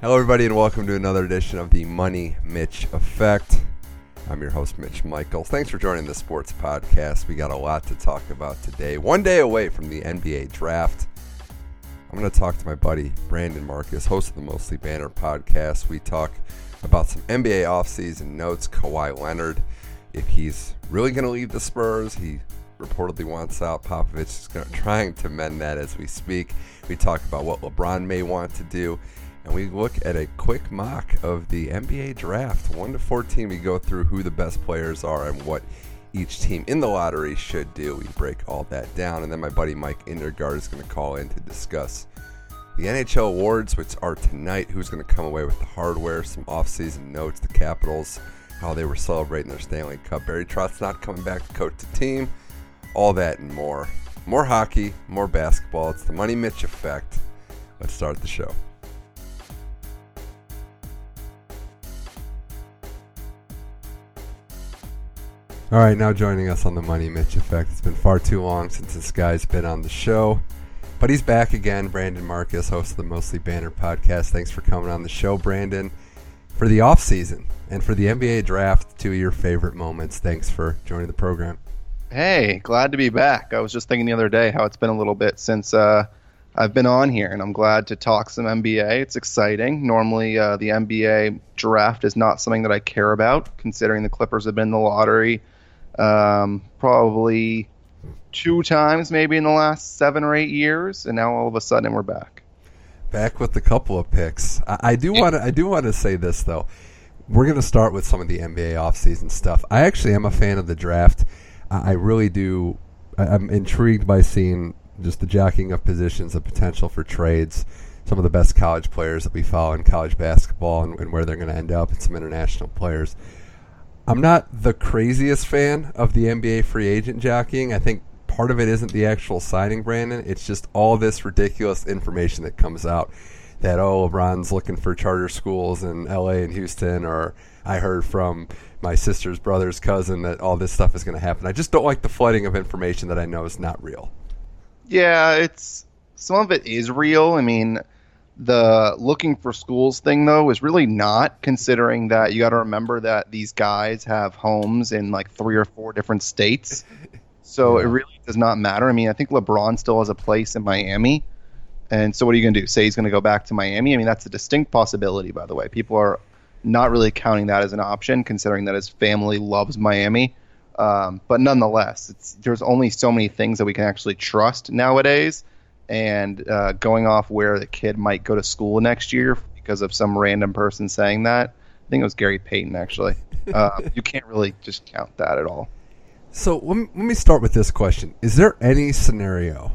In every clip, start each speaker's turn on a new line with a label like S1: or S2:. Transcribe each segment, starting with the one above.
S1: Hello, everybody, and welcome to another edition of the Money Mitch Effect. I'm your host, Mitch Michaels. Thanks for joining the Sports Podcast. We got a lot to talk about today. One day away from the NBA draft. I'm going to talk to my buddy, Brandon Marcus, host of the Mostly Banner podcast. We talk about some NBA offseason notes, Kawhi Leonard, if he's really going to leave the Spurs. He reportedly wants out. Popovich is gonna, trying to mend that as we speak. We talk about what LeBron may want to do and we look at a quick mock of the NBA draft. 1 to 14, we go through who the best players are and what each team in the lottery should do. We break all that down, and then my buddy Mike Indergaard is going to call in to discuss the NHL awards, which are tonight. Who's going to come away with the hardware? Some offseason notes. The Capitals, how they were celebrating their Stanley Cup. Barry Trotz not coming back to coach the team. All that and more. More hockey, more basketball. It's the Money Mitch effect. Let's start the show. All right, now joining us on the Money Mitch Effect. It's been far too long since this guy's been on the show, but he's back again. Brandon Marcus, host of the Mostly Banner podcast. Thanks for coming on the show, Brandon. For the off season and for the NBA draft, two of your favorite moments. Thanks for joining the program.
S2: Hey, glad to be back. I was just thinking the other day how it's been a little bit since uh, I've been on here, and I'm glad to talk some NBA. It's exciting. Normally, uh, the NBA draft is not something that I care about, considering the Clippers have been in the lottery um, probably two times maybe in the last seven or eight years, and now all of a sudden we're back.
S1: Back with a couple of picks. I, do want to. I do want to say this though. We're going to start with some of the NBA offseason stuff. I actually am a fan of the draft. I, really do. I'm intrigued by seeing just the jacking of positions, the potential for trades, some of the best college players that we follow in college basketball, and, and where they're going to end up, and some international players. I'm not the craziest fan of the NBA free agent jockeying. I think part of it isn't the actual signing, Brandon. It's just all this ridiculous information that comes out that oh LeBron's looking for charter schools in LA and Houston or I heard from my sister's brother's cousin that all this stuff is going to happen. I just don't like the flooding of information that I know is not real.
S2: Yeah, it's some of it is real. I mean, the looking for schools thing though is really not considering that. You got to remember that these guys have homes in like three or four different states. So yeah. it really does not matter. I mean i think lebron still has a place in miami. And so what are you going to do? Say he's going to go back to miami? I mean that's a distinct possibility by the way. People are not really counting that as an option considering that his family loves miami. Um, but nonetheless there's only so many things that we can actually trust nowadays and uh, going off where the kid might go to school next year because of some random person saying that. I think it was Gary Payton actually. Uh, you can't really just count that at all.
S1: So let me, let me start with this question: Is there any scenario,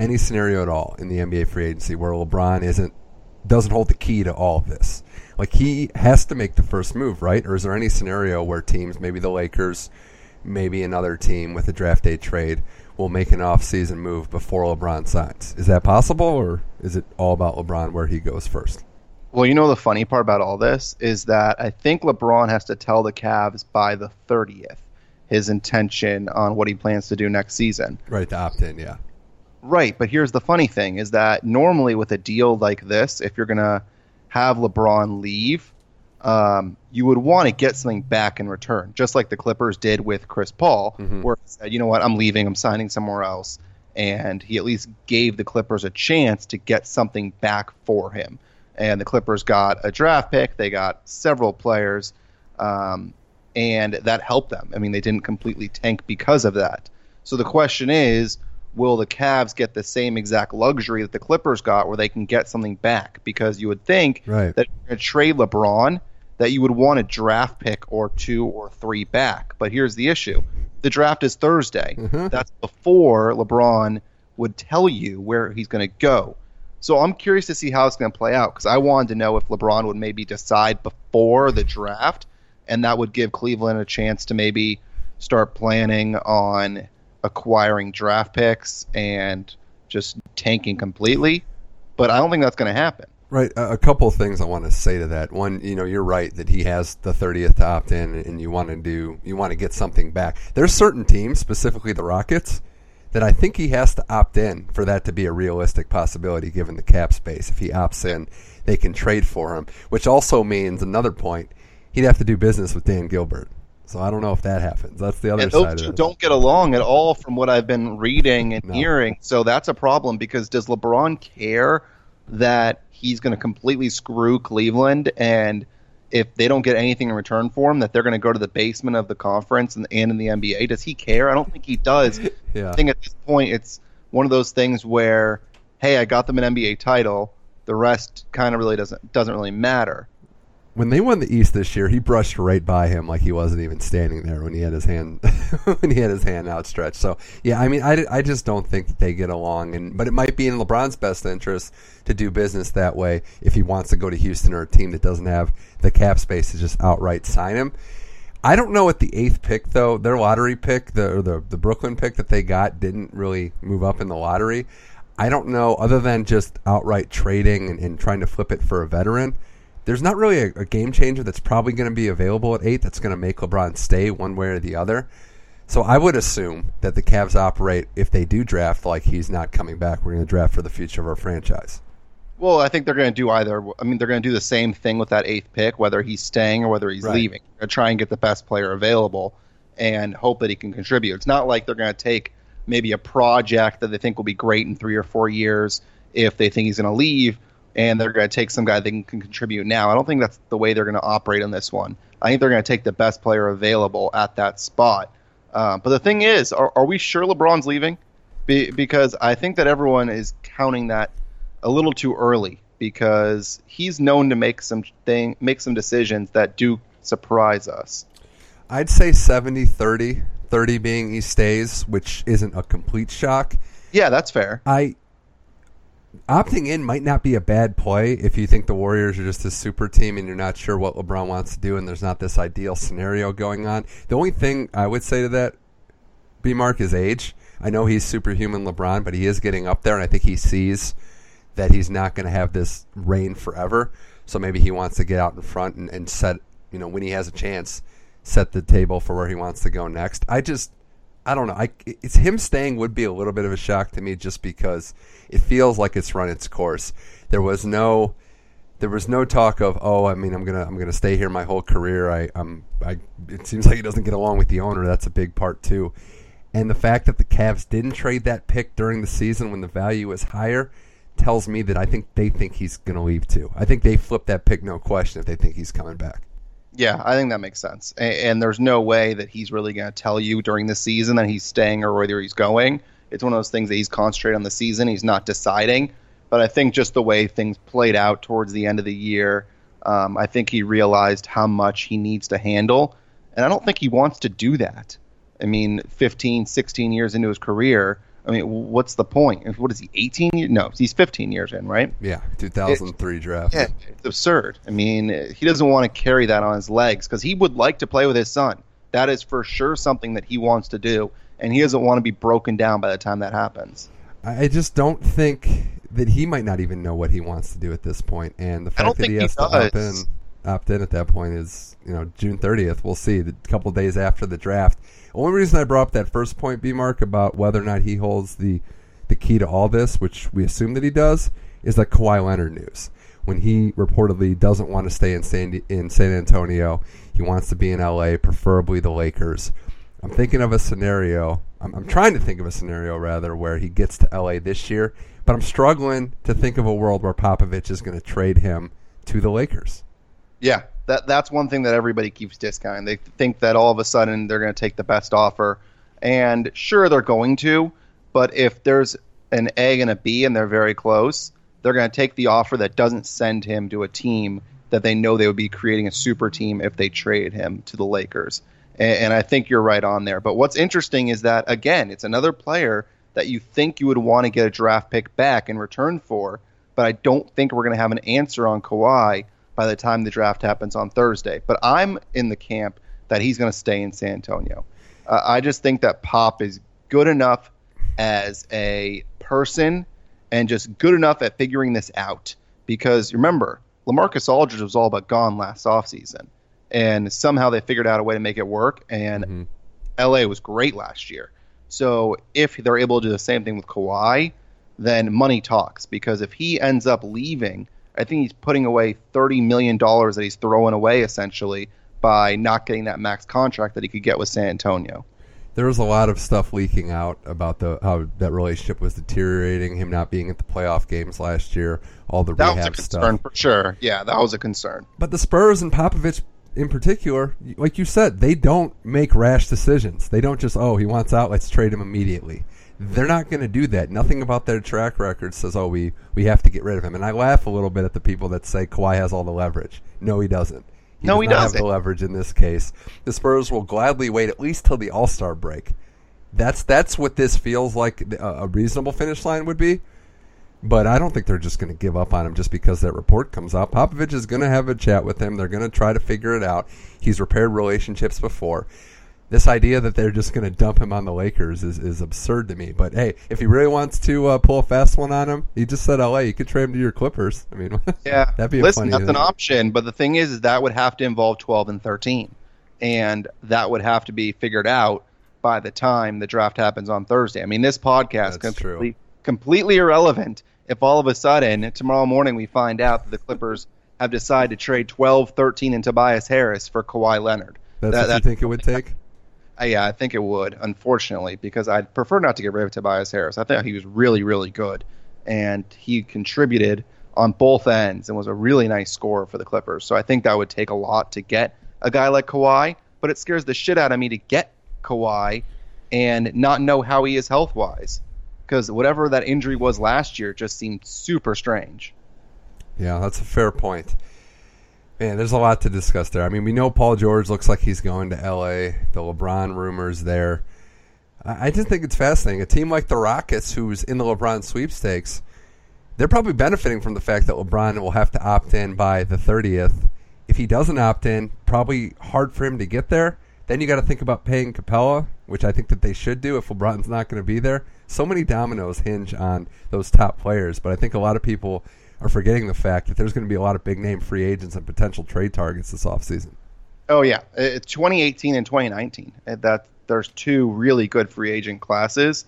S1: any scenario at all in the NBA free agency where LeBron isn't doesn't hold the key to all of this? Like he has to make the first move, right? Or is there any scenario where teams, maybe the Lakers, maybe another team with a draft day trade, will make an off-season move before LeBron signs. Is that possible, or is it all about LeBron where he goes first?
S2: Well, you know the funny part about all this is that I think LeBron has to tell the Cavs by the 30th his intention on what he plans to do next season.
S1: Right, to opt in, yeah.
S2: Right, but here's the funny thing is that normally with a deal like this, if you're going to have LeBron leave, um, you would want to get something back in return, just like the Clippers did with Chris Paul, mm-hmm. where he said, you know what, I'm leaving, I'm signing somewhere else. And he at least gave the Clippers a chance to get something back for him. And the Clippers got a draft pick, they got several players, um, and that helped them. I mean, they didn't completely tank because of that. So the question is, will the Cavs get the same exact luxury that the Clippers got, where they can get something back? Because you would think
S1: right.
S2: that you're going to trade LeBron, that you would want a draft pick or two or three back. But here's the issue the draft is Thursday. Mm-hmm. That's before LeBron would tell you where he's going to go. So I'm curious to see how it's going to play out because I wanted to know if LeBron would maybe decide before the draft, and that would give Cleveland a chance to maybe start planning on acquiring draft picks and just tanking completely. But I don't think that's going to happen.
S1: Right. A, couple of things I want to say to that. One, you know, you're right that he has the 30th to opt in, and you want to do, you want to get something back. There's certain teams, specifically the Rockets, that I think he has to opt in for that to be a realistic possibility given the cap space. If he opts in, they can trade for him, which also means another point, he'd have to do business with Dan Gilbert. So I don't know if that happens. That's the other
S2: and
S1: those
S2: side.
S1: Those
S2: two don't get along at all, from what I've been reading and no. hearing. So that's a problem because does LeBron care that he's going to completely screw Cleveland and if they don't get anything in return for him, that they're going to go to the basement of the conference and, and in the NBA. Does he care? I don't think he does.
S1: yeah.
S2: I think at this point, it's one of those things where, hey, I got them an NBA title. The rest kind of really doesn't doesn't really matter
S1: when they won the East this year, he brushed right by him like he wasn't even standing there when he had his hand when he had his hand outstretched. So yeah, I mean, I, I just don't think that they get along, and but it might be in LeBron's best interest to do business that way if he wants to go to Houston or a team that doesn't have the cap space to just outright sign him. I don't know what the eighth pick though. Their lottery pick, the the the Brooklyn pick that they got, didn't really move up in the lottery. I don't know, other than just outright trading and, and trying to flip it for a veteran there's not really a, a game changer that's probably going to be available at eight that's going to make LeBron stay one way or the other. So I would assume that the Cavs operate if they do draft like he's not coming back. We're going to draft for the future of our franchise.
S2: Well, I think they're going to do either. I mean, they're going to do the same thing with that eighth pick, whether he's staying or whether he's right. leaving. They're going to try and get the best player available and hope that he can contribute. It's not like they're going to take maybe a project that they think will be great in three or four years if they think he's going to leave and they're going to take some guy that can, can contribute now. I don't think that's the way they're going to operate on this one. I think they're going to take the best player available at that spot. Uh, but the thing is, are, are, we sure LeBron's leaving? Be, because I think that everyone is counting that a little too early because he's known to make some thing, make some decisions that do surprise us.
S1: I'd say 70 30, 30 being he stays, which isn't a complete shock.
S2: Yeah, that's fair.
S1: I opting in might not be a bad play if you think the Warriors are just a super team and you're not sure what LeBron wants to do and there's not this ideal scenario going on. The only thing I would say to that, B Mark, is age. I know he's superhuman LeBron, but he is getting up there, and I think he sees that he's not going to have this reign forever. So maybe he wants to get out in front and, and set, you know, when he has a chance, set the table for where he wants to go next. I just I don't know. I, it's him staying would be a little bit of a shock to me, just because it feels like it's run its course. There was no, there was no talk of, oh, I mean, I'm gonna, I'm gonna stay here my whole career. I, I'm, I. It seems like he doesn't get along with the owner. That's a big part too. And the fact that the Cavs didn't trade that pick during the season when the value was higher tells me that I think they think he's going to leave too. I think they flipped that pick, no question, if they think he's coming back.
S2: Yeah, I think that makes sense. And, and there's no way that he's really going to tell you during the season that he's staying or whether he's going. It's one of those things that he's concentrating on the season. He's not deciding. But I think just the way things played out towards the end of the year, um, I think he realized how much he needs to handle. And I don't think he wants to do that. I mean, 15, 16 years into his career, I mean, what's the point? What is he? 18? Years? No, he's 15 years in, right?
S1: Yeah, 2003 it, draft.
S2: Yeah, it's absurd. I mean, he doesn't want to carry that on his legs because he would like to play with his son. That is for sure something that he wants to do, and he doesn't want to be broken down by the time that happens.
S1: I just don't think that he might not even know what he wants to do at this point, and the fact that he has he to opt in, opt in at that point is, you know, June 30th. We'll see. A couple days after the draft only reason I brought up that first point, B Mark, about whether or not he holds the the key to all this, which we assume that he does, is the Kawhi Leonard news. When he reportedly doesn't want to stay in San, in San Antonio, he wants to be in LA, preferably the Lakers. I'm thinking of a scenario. I'm, I'm trying to think of a scenario rather where he gets to LA this year, but I'm struggling to think of a world where Popovich is going to trade him to the Lakers.
S2: Yeah, that that's one thing that everybody keeps discounting. They think that all of a sudden they're going to take the best offer, and sure they're going to, but if there's an A and a B and they're very close, they're going to take the offer that doesn't send him to a team that they know they would be creating a super team if they traded him to the Lakers. And, and I think you're right on there. But what's interesting is that again, it's another player that you think you would want to get a draft pick back in return for, but I don't think we're going to have an answer on Kawhi by the time the draft happens on Thursday. But I'm in the camp that he's going to stay in San Antonio. Uh, I just think that Pop is good enough as a person and just good enough at figuring this out. Because remember, LaMarcus Aldridge was all but gone last offseason. And somehow they figured out a way to make it work. And mm-hmm. LA was great last year. So if they're able to do the same thing with Kawhi, then money talks. Because if he ends up leaving, I think he's putting away thirty million dollars that he's throwing away essentially by not getting that max contract that he could get with San Antonio.
S1: There was a lot of stuff leaking out about the how that relationship was deteriorating. Him not being at the playoff games last year, all the
S2: That was a
S1: rehab
S2: concern
S1: stuff.
S2: for sure. Yeah, that was a concern.
S1: But the Spurs and Popovich in particular, like you said, they don't make rash decisions. They don't just, oh, he wants out, let's trade him immediately. They're not going to do that. Nothing about their track record says, oh, we, we have to get rid of him. And I laugh a little bit at the people that say Kawhi has all the leverage. No, he doesn't. He
S2: No,
S1: does
S2: he doesn't.
S1: have the leverage in this case. The Spurs will gladly wait at least till the All Star break. That's that's what this feels like a reasonable finish line would be. But I don't think they're just going to give up on him just because that report comes out. Popovich is going to have a chat with him. They're going to try to figure it out. He's repaired relationships before. This idea that they're just going to dump him on the Lakers is, is absurd to me. But hey, if he really wants to uh, pull a fast one on him, he just said LA. You could trade him to your Clippers. I mean,
S2: Yeah,
S1: that'd be a
S2: listen, that's
S1: thing.
S2: an option. But the thing is, is that would have to involve twelve and thirteen, and that would have to be figured out by the time the draft happens on Thursday. I mean, this podcast is
S1: That's true.
S2: completely, completely irrelevant if all of a sudden tomorrow morning we find out that the Clippers have decided to trade 12, 13, and Tobias Harris for Kawhi Leonard.
S1: That's
S2: That-
S1: what you think it would take?
S2: Uh, yeah, I think it would, unfortunately, because I'd prefer not to get rid of Tobias Harris. I thought he was really, really good, and he contributed on both ends and was a really nice scorer for the Clippers. So I think that would take a lot to get a guy like Kawhi, but it scares the shit out of me to get Kawhi and not know how he is health wise, because whatever that injury was last year just seemed super strange.
S1: Yeah, that's a fair point. Man, there's a lot to discuss there. I mean, we know Paul George looks like he's going to LA. The LeBron rumors there. I just think it's fascinating. A team like the Rockets, who's in the LeBron sweepstakes, they're probably benefiting from the fact that LeBron will have to opt in by the 30th. If he doesn't opt in, probably hard for him to get there. Then you got to think about paying Capela, which I think that they should do if LeBron's not going to be there. So many dominoes hinge on those top players, but I think a lot of people are forgetting the fact that there's going to be a lot of big name free agents and potential trade targets this offseason.
S2: Oh yeah, Uh, 2018 and 2019. Uh, That there's two really good free agent classes,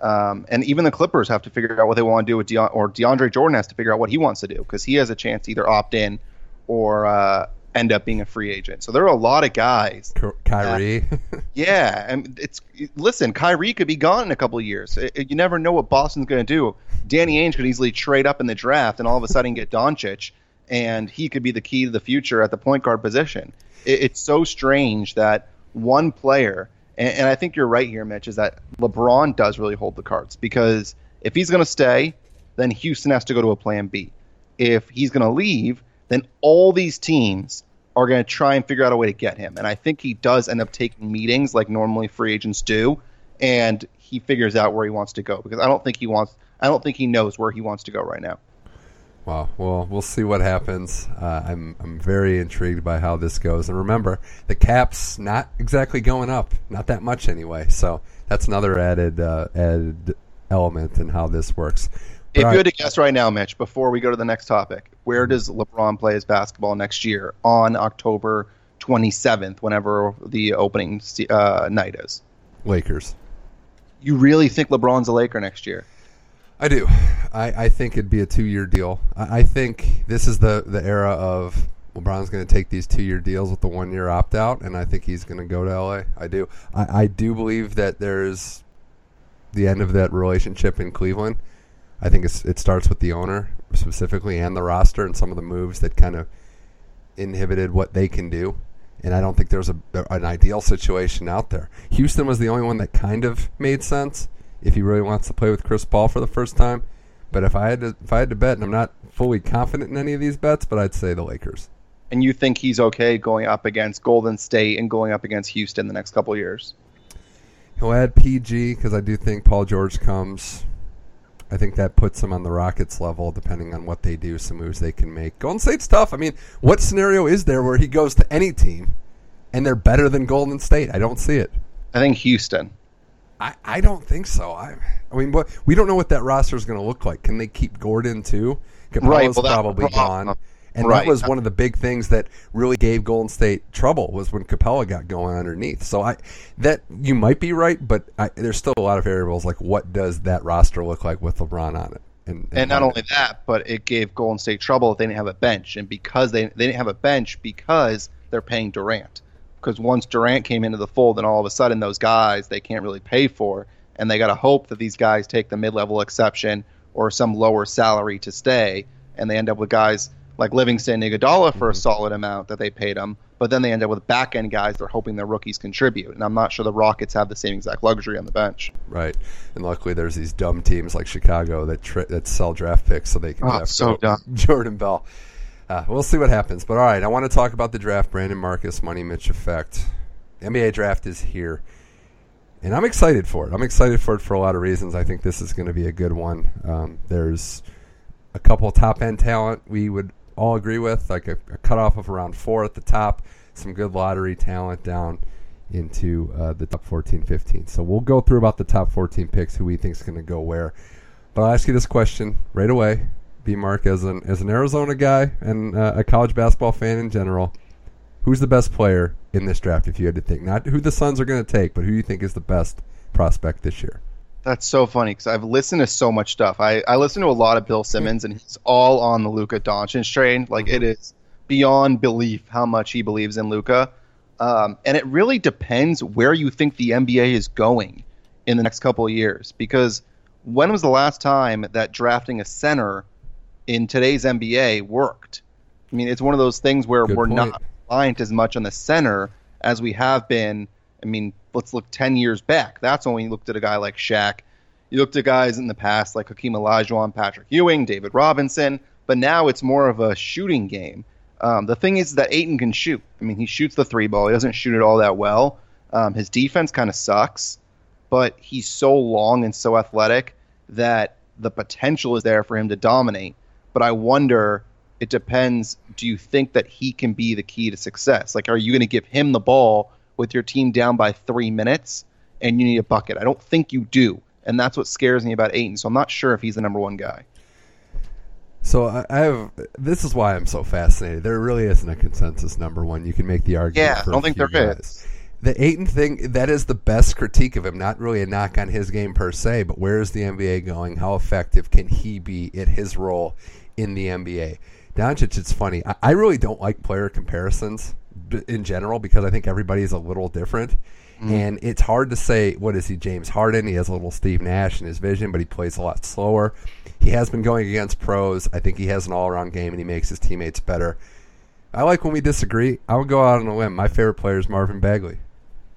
S2: um, and even the Clippers have to figure out what they want to do with Deon, or DeAndre Jordan has to figure out what he wants to do because he has a chance to either opt in or uh, end up being a free agent. So there are a lot of guys.
S1: Ky- Kyrie.
S2: Yeah, and it's listen, Kyrie could be gone in a couple of years. Uh, You never know what Boston's going to do. Danny Ainge could easily trade up in the draft and all of a sudden get Doncic, and he could be the key to the future at the point guard position. It, it's so strange that one player, and, and I think you're right here, Mitch, is that LeBron does really hold the cards because if he's going to stay, then Houston has to go to a plan B. If he's going to leave, then all these teams are going to try and figure out a way to get him. And I think he does end up taking meetings like normally free agents do, and he figures out where he wants to go because I don't think he wants. I don't think he knows where he wants to go right now.
S1: Wow. Well, we'll see what happens. Uh, I'm I'm very intrigued by how this goes. And remember, the cap's not exactly going up, not that much anyway. So that's another added uh, added element in how this works.
S2: If you had to guess right now, Mitch, before we go to the next topic, where does LeBron play his basketball next year on October 27th, whenever the opening uh, night is?
S1: Lakers.
S2: You really think LeBron's a Laker next year?
S1: I do. I, I think it'd be a two year deal. I, I think this is the, the era of LeBron's going to take these two year deals with the one year opt out, and I think he's going to go to LA. I do. I, I do believe that there's the end of that relationship in Cleveland. I think it's, it starts with the owner specifically and the roster and some of the moves that kind of inhibited what they can do. And I don't think there's a, an ideal situation out there. Houston was the only one that kind of made sense if he really wants to play with Chris Paul for the first time. But if I had to, if I had to bet, and I'm not fully confident in any of these bets, but I'd say the Lakers.
S2: And you think he's okay going up against Golden State and going up against Houston the next couple of years?
S1: He'll add PG because I do think Paul George comes. I think that puts him on the Rockets level, depending on what they do, some moves they can make. Golden State's tough. I mean, what scenario is there where he goes to any team and they're better than Golden State? I don't see it.
S2: I think Houston.
S1: I, I don't think so. I I mean, what we don't know what that roster is going to look like. Can they keep Gordon too? Capela's
S2: Right, well,
S1: probably gone. And
S2: Right.
S1: that was one of the big things that really gave Golden State trouble was when Capela got going underneath. So I that you might be right, but I, there's still a lot of variables. Like what does that roster look like with LeBron on it? And,
S2: And not
S1: Harden.
S2: only that, but it gave Golden State trouble if they didn't have a bench, and because they they didn't have a bench because they're paying Durant. Because once Durant came into the fold, then all of a sudden those guys they can't really pay for, and they got to hope that these guys take the mid-level exception or some lower salary to stay, and they end up with guys like Livingston, Iguodala for a solid amount that they paid them, but then they end up with back-end guys they're hoping their rookies contribute, and I'm not sure the Rockets have the same exact luxury on the bench.
S1: right. And luckily, there's these dumb teams like Chicago that tri- that sell draft picks so they can
S2: Oh, so dumb.
S1: Jordan Bell. Uh, we'll see what happens. But all right, I want to talk about the draft. Brandon Marcus, Money Mitch effect. The NBA draft is here, and I'm excited for it. I'm excited for it for a lot of reasons. I think this is going to be a good one. Um, there's a couple top end talent we would all agree with, like a, a cutoff of around four at the top, some good lottery talent down into uh, the top 14, 15. So we'll go through about the top 14 picks, who we think is going to go where. But I'll ask you this question right away. B Mark, as an as an Arizona guy and uh, a college basketball fan in general, who's the best player in this draft? If you had to think, not who the Suns are going to take, but who you think is the best prospect this year.
S2: That's so funny because I've listened to so much stuff. I, I listen to a lot of Bill Simmons, and he's all on the Luka Doncic train. Like it is beyond belief how much he believes in Luka, um, and it really depends where you think the NBA is going in the next couple of years. Because when was the last time that drafting a center in today's NBA worked? I mean, it's one of those things where
S1: Good
S2: we're
S1: point.
S2: not reliant as much on the center as we have been. I mean, let's look 10 years back. That's when we looked at a guy like Shaq. You looked at guys in the past like Hakeem Olajuwon, Patrick Ewing, David Robinson, but now it's more of a shooting game. Um, the thing is that Ayton can shoot. I mean, he shoots the three ball. He doesn't shoot it all that well. Um, his defense kind of sucks, but he's so long and so athletic that the potential is there for him to dominate. But I wonder, it depends. Do you think that he can be the key to success? Like, are you going to give him the ball with your team down by three minutes and you need a bucket? I don't think you do. And that's what scares me about Ayton. So I'm not sure if he's the number one guy.
S1: So I, have. This is why I'm so fascinated. There really isn't a consensus number one. You can make the argument.
S2: Yeah, I don't think there
S1: guys.
S2: is.
S1: The Ayton thing, that is the best critique of him. Not really a knock on his game per se, but where is the NBA going? How effective can he be at his role in the NBA? Doncic, it's funny. I, I really don't like player comparisons in general because I think everybody is a little different. Mm. And it's hard to say, what is he, James Harden? He has a little Steve Nash in his vision, but he plays a lot slower. He has been going against pros. I think he has an all around game and he makes his teammates better. I like when we disagree. I would go out on a limb. My favorite player is Marvin Bagley.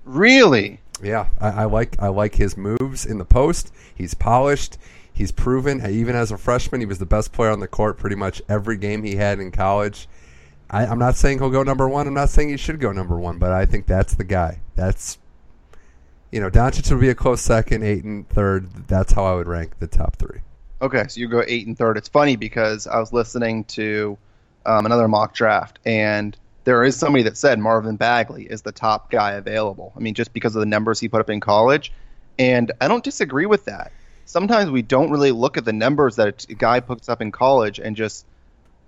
S2: Really?
S1: Yeah, I, I like I like his moves in the post. He's polished. He's proven. Even as a freshman, he was the best player on the court pretty much every game he had in college. I, I'm not saying he'll go number one. I'm not saying he should go number one, but I think that's the guy. That's you know, Doncic would be a close second, Ayton third. That's how I would rank the top three.
S2: Okay, so you go Ayton third. It's funny because I was listening to um, another mock draft, and there is somebody that said Marvin Bagley is the top guy available. I mean, just because of the numbers he put up in college, and I don't disagree with that. Sometimes we don't really look at the numbers that a guy puts up in college and just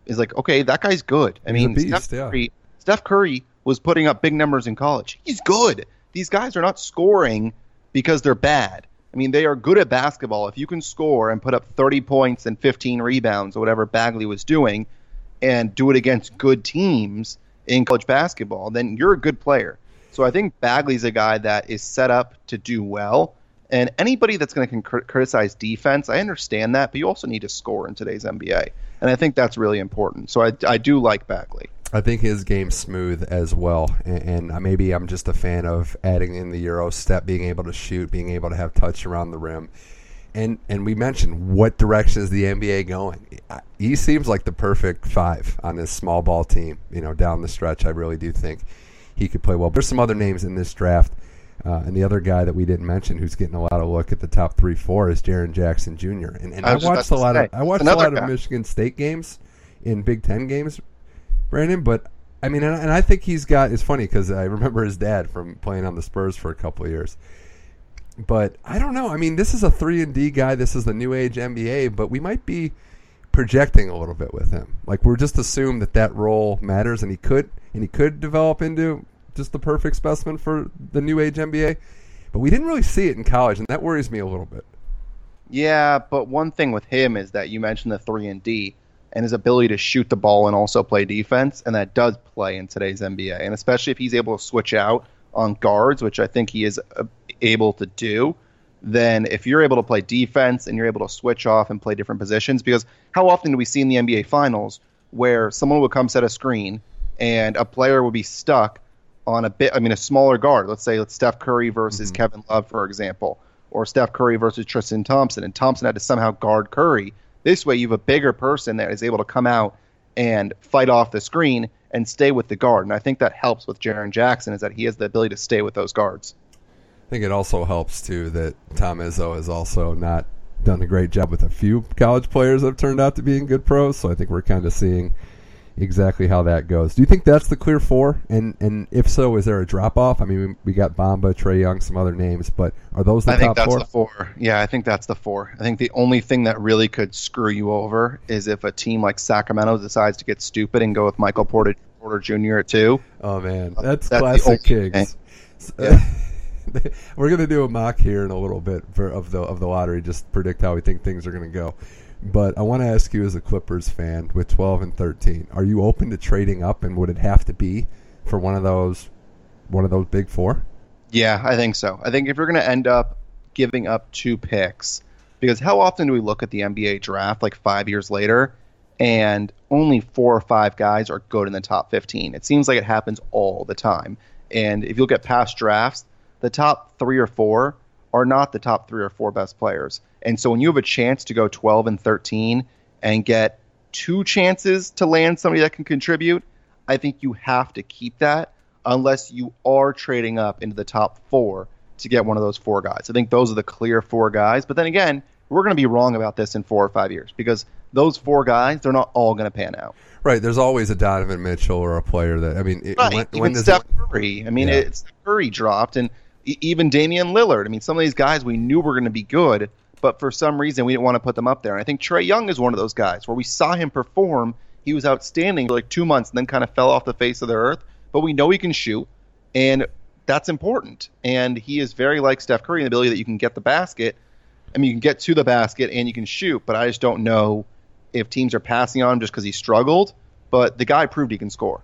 S2: is like, okay, that guy's good. I mean,
S1: beast,
S2: Steph,
S1: yeah.
S2: Curry, Steph Curry was putting up big numbers in college. He's good. These guys are not scoring because they're bad. I mean, they are good at basketball. If you can score and put up 30 points and 15 rebounds or whatever Bagley was doing and do it against good teams in college basketball, then you're a good player. So I think Bagley's a guy that is set up to do well. And anybody that's going to cr- criticize defense, I understand that, but you also need to score in today's NBA. And I think that's really important. So I, I do like Bagley.
S1: I think his game's smooth as well, and, and maybe I'm just a fan of adding in the euro step, being able to shoot, being able to have touch around the rim, and and we mentioned what direction is the NBA going? He seems like the perfect five on this small ball team. You know, down the stretch, I really do think he could play well. There's some other names in this draft, uh, and the other guy that we didn't mention who's getting a lot of look at the top three, four is Jaren Jackson Jr. And, and
S2: I
S1: I, watched a lot
S2: say,
S1: of I watched a lot
S2: guy.
S1: of Michigan State games in Big Ten games Brandon. But I mean, and, and I think he's got. It's funny because I remember his dad from playing on the Spurs for a couple of years. But I don't know. I mean, this is a three and D guy. This is the new age NBA. But we might be projecting a little bit with him. Like we're just assumed that that role matters, and he could and he could develop into just the perfect specimen for the new age NBA. But we didn't really see it in college, and that worries me a little bit.
S2: Yeah, but one thing with him is that you mentioned the three and D and his ability to shoot the ball and also play defense, and that does play in today's NBA, and especially if he's able to switch out on guards, which I think he is uh, able to do. Then, if you're able to play defense and you're able to switch off and play different positions, because how often do we see in the NBA Finals where someone would come set a screen and a player would be stuck on a bit, I mean, a smaller guard. Let's say it's Steph Curry versus mm-hmm. Kevin Love, for example, or Steph Curry versus Tristan Thompson, and Thompson had to somehow guard Curry. This way, you have a bigger person that is able to come out and fight off the screen and stay with the guard. And I think that helps with Jaren Jackson is that he has the ability to stay with those guards.
S1: I think it also helps too that Tom Izzo has also not done a great job with a few college players that have turned out to being good pros. So I think we're kind of seeing exactly how that goes. Do you think that's the clear four? And and if so, is there a drop off? I mean, we, got Bamba, Trae Young, some other names, but are those the
S2: I think
S1: that's
S2: four? the four. Yeah, I think that's the four. I think the only thing that really could screw you over is if a team like Sacramento decides to get stupid and go with Michael Porter, Porter Jr. at two.
S1: Oh man, that's, that's classic Kings. Yeah. We're gonna do a mock here in a little bit for, of the of the lottery. Just predict how we think things are gonna go. But I want to ask you, as a Clippers fan, with 12 and 13, are you open to trading up, and would it have to be for one of those, one of those big four?
S2: Yeah, I think so. I think if you're going to end up giving up two picks, because how often do we look at the NBA draft like five years later, and only four or five guys are good in the top 15? It seems like it happens all the time. And if you look at past drafts, the top three or four are not the top three or four best players. And so when you have a chance to go 12 and 13 and get two chances to land somebody that can contribute, I think you have to keep that unless you are trading up into the top four to get one of those four guys. I think those are the clear four guys. But then again, we're going to be wrong about this in four or five years because those four guys, they're not all going to pan out.
S1: Right. There's always a Donovan Mitchell or a player that I mean,
S2: it, right. when, even when Steph it, Curry. I mean, yeah. it's Curry dropped, and even Damian Lillard. I mean, some of these guys we knew were going to be good, but for some reason we didn't want to put them up there. And I think Trae Young is one of those guys where we saw him perform. He was outstanding for like two months and then kind of fell off the face of the earth. But we know he can shoot, and that's important. And he is very like Steph Curry in the ability that you can get the basket. I mean, you can get to the basket and you can shoot, but I just don't know if teams are passing on him just because he struggled. But the guy proved he can score.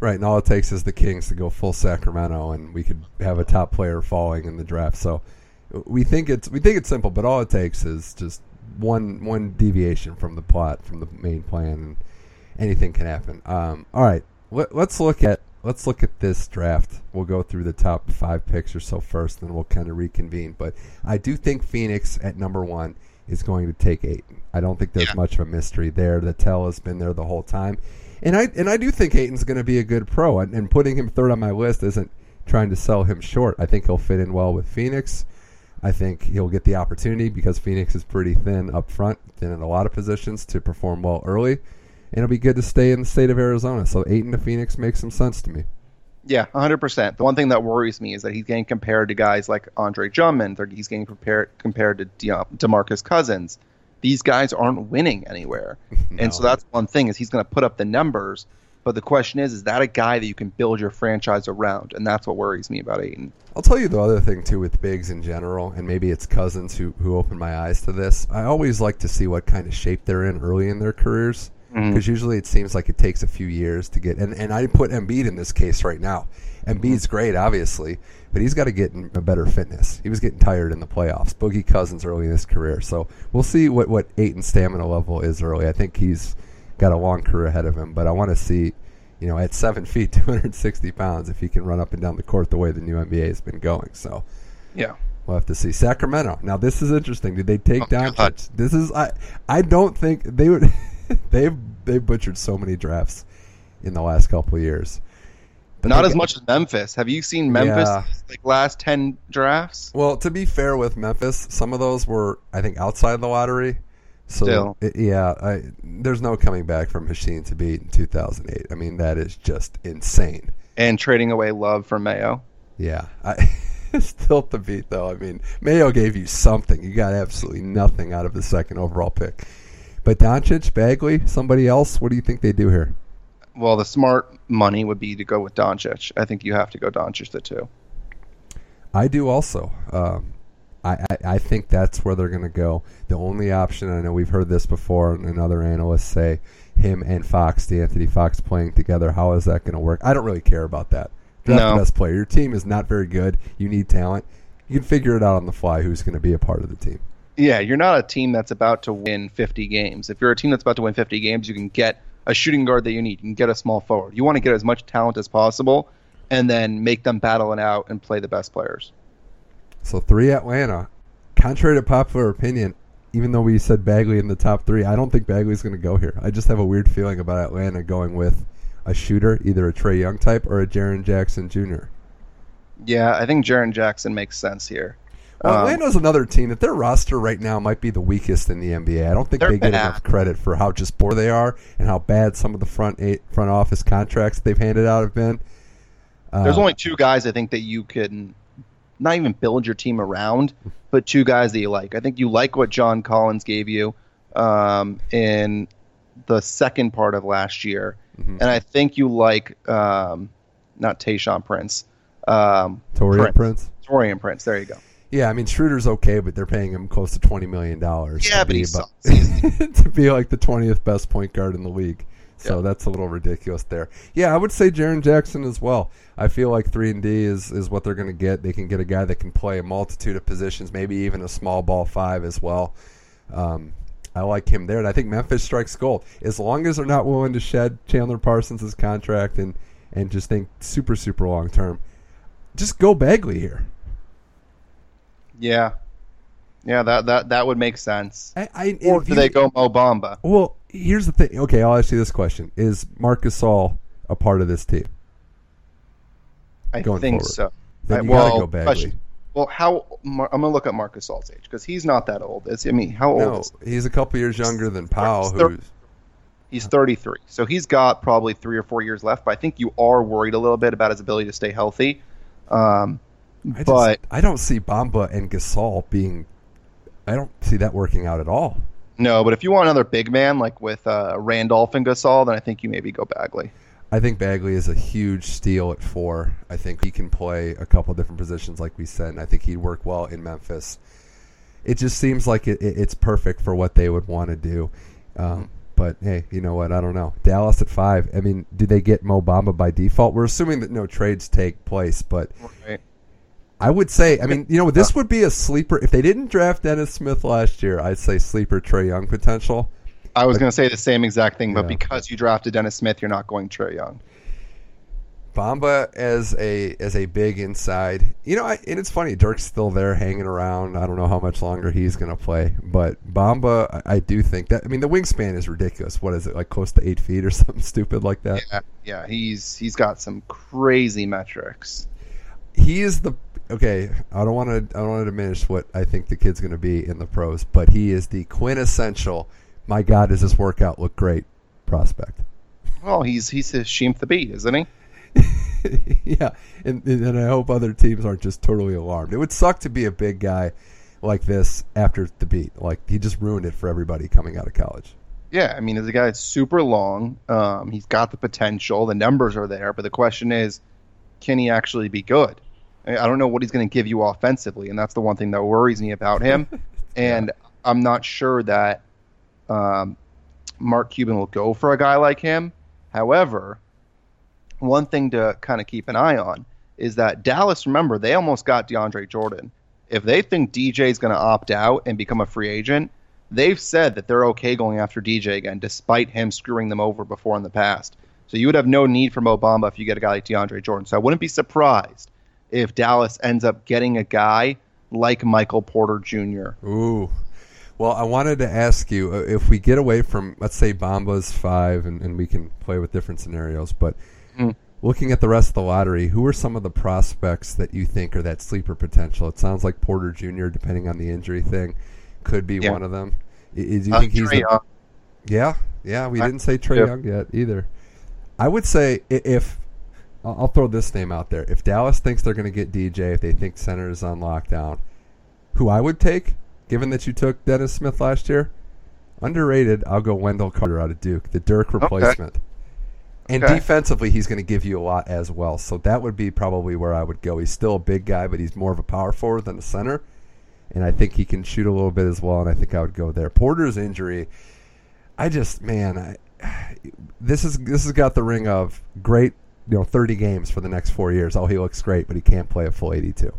S1: Right, and all it takes is the Kings to go full Sacramento, and we could have a top player falling in the draft. So we think it's we think it's simple, but all it takes is just one one deviation from the plot, from the main plan, and anything can happen. Um, all right, let, let's look at let's look at this draft. We'll go through the top five picks or so first, then we'll kind of reconvene. But I do think Phoenix at number one is going to take Ayton. I don't think there's yeah. much of a mystery there. The tell has been there the whole time. And I and I do think Ayton's going to be a good pro, and, and putting him third on my list isn't trying to sell him short. I think he'll fit in well with Phoenix. I think he'll get the opportunity because Phoenix is pretty thin up front, thin in a lot of positions to perform well early. And it'll be good to stay in the state of Arizona. So Ayton to Phoenix makes some sense to me.
S2: Yeah, 100%. The one thing that worries me is that he's getting compared to guys like Andre Drummond, or he's getting compared compared to De- DeMarcus Cousins these guys aren't winning anywhere. no. And so that's one thing is he's going to put up the numbers, but the question is, is that a guy that you can build your franchise around? And that's what worries me about Ayton.
S1: I'll tell you the other thing too with bigs in general, and maybe it's Cousins who who opened my eyes to this. I always like to see what kind of shape they're in early in their careers because mm-hmm. usually it seems like it takes a few years to get. And and I put Embiid in this case right now. Embiid's great, obviously, but he's got to get in a better fitness. He was getting tired in the playoffs. Boogie Cousins early in his career, so we'll see what what Ayton stamina level is early. I think he's got a long career ahead of him, but I want to see, you know, at seven feet, two hundred sixty pounds, if he can run up and down the court the way the new NBA has been going. So,
S2: yeah.
S1: We'll have to see Sacramento. Now this is interesting. Did they take oh, down? This is I. I don't think they would. they've they've butchered so many drafts in the last couple of years.
S2: But Not as much as Memphis. Have you seen Memphis yeah. like last ten drafts?
S1: Well, to be fair with Memphis, some of those were I think outside the lottery. So it, yeah, I, there's no coming back from Hasheem Thabeet in 2008. I mean that is just insane.
S2: And trading away Love for Mayo.
S1: Yeah, I still beat though. I mean Mayo gave you something. You got absolutely nothing out of the second overall pick. But Doncic, Bagley, somebody else. What do you think they do here?
S2: Well, the smart money would be to go with Doncic. I think you have to go Doncic the two.
S1: I do also. Um, I, I, I think that's where they're going to go. The only option, I know we've heard this before, and other analysts say him and Fox, the Anthony Fox playing together. How is that going to work? I don't really care about that. You're not
S2: No.
S1: the best player. Your team is not very good. You need talent. You can figure it out on the fly who's going to be a part of the team.
S2: Yeah, you're not a team that's about to win 50 games. If you're a team that's about to win 50 games, you can get a shooting guard that you need. You can get a small forward. You want to get as much talent as possible and then make them battle it out and play the best players.
S1: So three Atlanta. Contrary to popular opinion, even though we said Bagley in the top three, I don't think Bagley's going to go here. I just have a weird feeling about Atlanta going with a shooter, either a Trae Young type or a Jaren Jackson Jr.
S2: Yeah, I think Jaren Jackson makes sense here. Um,
S1: Atlanta's another team that their roster right now might be the weakest in the NBA. I don't think
S2: They're
S1: get
S2: bad.
S1: enough credit for how just poor they are and how bad some of the front eight, front office contracts they've handed out have been.
S2: There's
S1: Uh,
S2: only two guys I think that you can not even build your team around, but two guys that you like. I think you like what John Collins gave you um, in the second part of last year,
S1: Mhm.
S2: and I think you like um, not Tayshaun Prince, um,
S1: Taurean Prince.
S2: Taurean Prince. There you go.
S1: Yeah, I mean Schroeder's okay, but they're paying him close to twenty million dollars.
S2: Yeah,
S1: to
S2: but
S1: be about- to be like the twentieth best point guard in the league. So
S2: Yeah.
S1: that's a little ridiculous there. Yeah, I would say Jaren Jackson as well. I feel like three and D is is what they're going to get. They can get a guy that can play a multitude of positions, maybe even a small ball five as well. Um, I like him there, and I think Memphis strikes gold as long as they're not willing to shed Chandler Parsons' contract and and just think super super long term. Just go Bagley here.
S2: Yeah, yeah, that that that would make sense.
S1: I, I,
S2: Or do
S1: you-
S2: they go Mo Bamba?
S1: Well, here's the thing. Okay, I'll ask you this question: Is Marcus Gasol a part of this team?
S2: I think
S1: forward.
S2: so.
S1: Then
S2: I-
S1: you
S2: well,
S1: gotta go Bagley.
S2: question. Well, how Mar- I'm gonna look at Marcus Gasol's age because he's not that old. Is I mean, how old
S1: No,
S2: is
S1: he's a couple years younger than Powell,
S2: Thir-
S1: who's
S2: He's 33, so he's got probably three or four years left. But I think you are worried a little bit about his ability to stay healthy. Um,
S1: I just,
S2: but
S1: I don't see Bamba and Gasol being. I don't see that working out at all.
S2: no, but if you want another big man like with uh, Randolph and Gasol, then I think you maybe go Bagley.
S1: I think Bagley is a huge steal at four. I think he can play a couple different positions, like we said, and I think he'd work well in Memphis. It just seems like it, it, it's perfect for what they would want to do. Um, but hey, you know what? I don't know. Dallas at five. I mean, do they get Mo Bamba by default? We're assuming that no trades take place, but
S2: Right.
S1: I would say, I mean, you know, this would be a sleeper. If they didn't draft Dennis Smith last year, I'd say sleeper Trae Young potential.
S2: I was going to say the same exact thing, but
S1: Yeah.
S2: because you drafted Dennis Smith, you're not going Trae Young.
S1: Bamba as a as a big inside, you know, I, and it's funny. Dirk's still there hanging around. I don't know how much longer he's going to play, but Bamba, I, I do think that. I mean, the wingspan is ridiculous. What is it like, close to eight feet or something stupid like that?
S2: Yeah, yeah, he's he's got some crazy metrics.
S1: He is the okay. I don't want to. I don't want to diminish what I think the kid's going to be in the pros, but he is the quintessential. My God, does this workout look great? Prospect.
S2: Well, he's he's Hasheem Thabeet, isn't he?
S1: yeah, and, and I hope other teams aren't just totally alarmed. It would suck to be a big guy like this after Thabeet. Like he just ruined it for everybody coming out of college.
S2: Yeah, I mean, as a guy that's super long, um, he's got the potential. The numbers are there, but the question is, can he actually be good? I don't know what he's going to give you offensively, and that's the one thing that worries me about him. and I'm not sure that um, Mark Cuban will go for a guy like him. However, one thing to kind of keep an eye on is that Dallas, remember, they almost got DeAndre Jordan. If they think DJ is going to opt out and become a free agent, they've said that they're okay going after DJ again, despite him screwing them over before in the past. So you would have no need for Mo Bamba if you get a guy like DeAndre Jordan. So I wouldn't be surprised if Dallas ends up getting a guy like Michael Porter Jr.
S1: Ooh. Well, I wanted to ask you uh, if we get away from, let's say, Bamba's five, and, and we can play with different scenarios, but
S2: Mm.
S1: looking at the rest of the lottery, who are some of the prospects that you think are that sleeper potential? It sounds like Porter Jr., depending on the injury thing, could be
S2: Yeah.
S1: one of them. Is, you
S2: Uh,
S1: think he's the-
S2: Young.
S1: Yeah, yeah. We
S2: I-
S1: didn't say Trae
S2: yeah.
S1: Young yet either. I would say if I'll throw this name out there, if Dallas thinks they're going to get DJ, if they think center is on lockdown, who I would take, given that you took Dennis Smith last year, underrated. I'll go Wendell Carter out of Duke, the Dirk replacement. And
S2: Okay.
S1: defensively, he's going to give you a lot as well. So that would be probably where I would go. He's still a big guy, but he's more of a power forward than a center. And I think he can shoot a little bit as well. And I think I would go there. Porter's injury, I just man, I, this is this has got the ring of great. You know, thirty games for the next four years. Oh, he looks great, but he can't play a full eighty-two.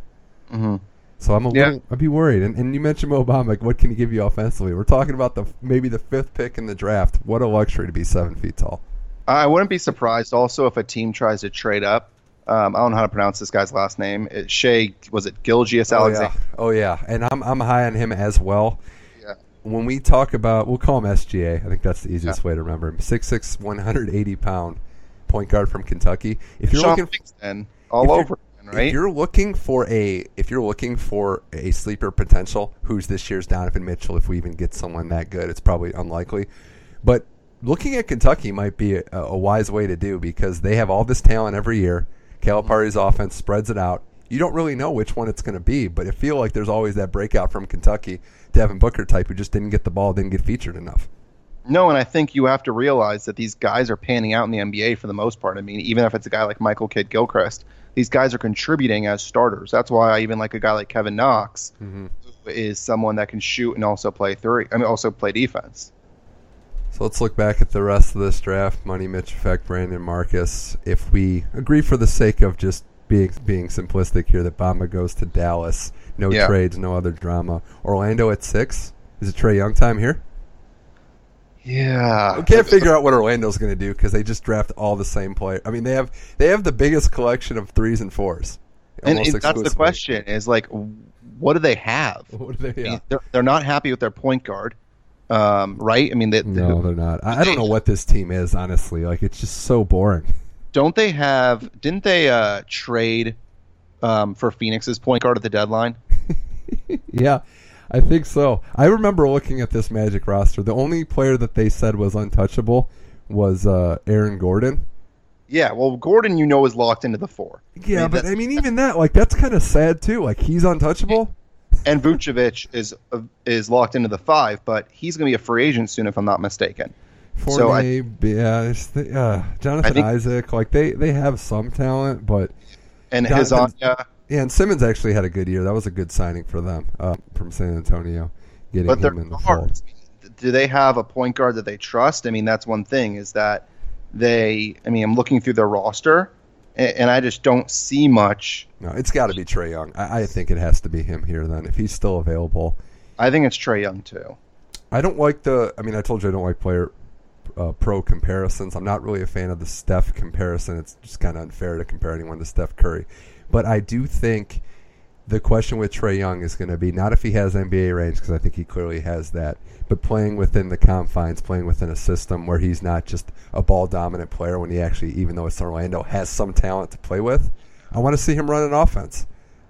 S2: hmm
S1: So I'm a
S2: Yeah.
S1: little, I'd be worried. And, and you mentioned Mo Bamba. Like, what can he give you offensively? We're talking about the maybe the fifth pick in the draft. What a luxury to be seven feet tall.
S2: I wouldn't be surprised also if a team tries to trade up. Um, I don't know how to pronounce this guy's last name. It, Shai was it Gilgeous
S1: Oh
S2: Alexander?
S1: yeah. oh yeah, and I'm I'm high on him as well.
S2: Yeah.
S1: When we talk about, we'll call him SGA. I think that's the easiest way to remember him. 6'6", 180 pound point guard from Kentucky. If you're
S2: Sean
S1: looking,
S2: Kingston, all over, again, right?
S1: If you're looking for a if you're looking for a sleeper potential, who's this year's Donovan Mitchell? If we even get someone that good, it's probably unlikely. But looking at Kentucky might be a, a wise way to do because they have all this talent every year. Calipari's mm-hmm. offense spreads it out. You don't really know which one it's going to be, but I feel like there's always that breakout from Kentucky, Devin Booker type, who just didn't get the ball, didn't get featured enough.
S2: No, and I think you have to realize that these guys are panning out in the NBA for the most part. I mean, even if it's a guy like Michael Kidd Gilchrist, these guys are contributing as starters. That's why I even like a guy like Kevin Knox,
S1: Mhm.
S2: who is someone that can shoot and also play three. I mean, also play defense.
S1: So let's look back at the rest of this draft. Money, Mitch, Effect, Brandon, Marcus. If we agree for the sake of just being being simplistic here, that Bamba goes to Dallas, no
S2: Yeah.
S1: trades, no other drama. Orlando at six. Is it Trae Young time here?
S2: Yeah,
S1: I can't figure out what Orlando's going to do because they just draft all the same player. I mean, they have they have the biggest collection of threes and fours.
S2: and it- that's the question: is like, what do they have?
S1: What are they?
S2: I
S1: Yeah.
S2: mean, They're, they're not happy with their point guard, um, right? I mean, they,
S1: No, they're not. I, I don't know what this team is honestly. Like, it's just so boring.
S2: don't they have? Didn't they uh, trade um, for Phoenix's point guard at the deadline?
S1: Yeah, I think so. I remember looking at this Magic roster. The only player that they said was untouchable was uh, Aaron Gordon.
S2: Yeah, well, Gordon, you know, is locked into the four.
S1: Yeah,
S2: I mean,
S1: but I mean, even that, like, that's kind of sad too. Like, he's untouchable.
S2: and Vucevic is uh, is locked into the five, but he's going to be a free agent soon, if I'm not mistaken. So I-
S1: yeah, the, uh, Jonathan
S2: think-
S1: Isaac. Like, they they have some talent, but
S2: And on, yeah,
S1: and Simmonds actually had a good year. That was a good signing for them uh, from San Antonio, getting
S2: but
S1: him in the fold.
S2: Do they have a point guard that they trust? I mean, that's one thing. Is that they? I mean, I'm looking through their roster, and, and I just don't see much.
S1: No, it's got to be Trae Young. I, I think it has to be him here. Then, if he's still available.
S2: I think it's Trae Young too.
S1: I don't like the. I mean, I told you I don't like player uh, pro comparisons. I'm not really a fan of the Steph comparison. It's just kind of unfair to compare anyone to Steph Curry. But I do think the question with Trae Young is going to be not if he has NBA range, because I think he clearly has that, but playing within the confines, playing within a system where he's not just a ball dominant player when he actually, even though it's Orlando, has some talent to play with. I want to see him run an offense.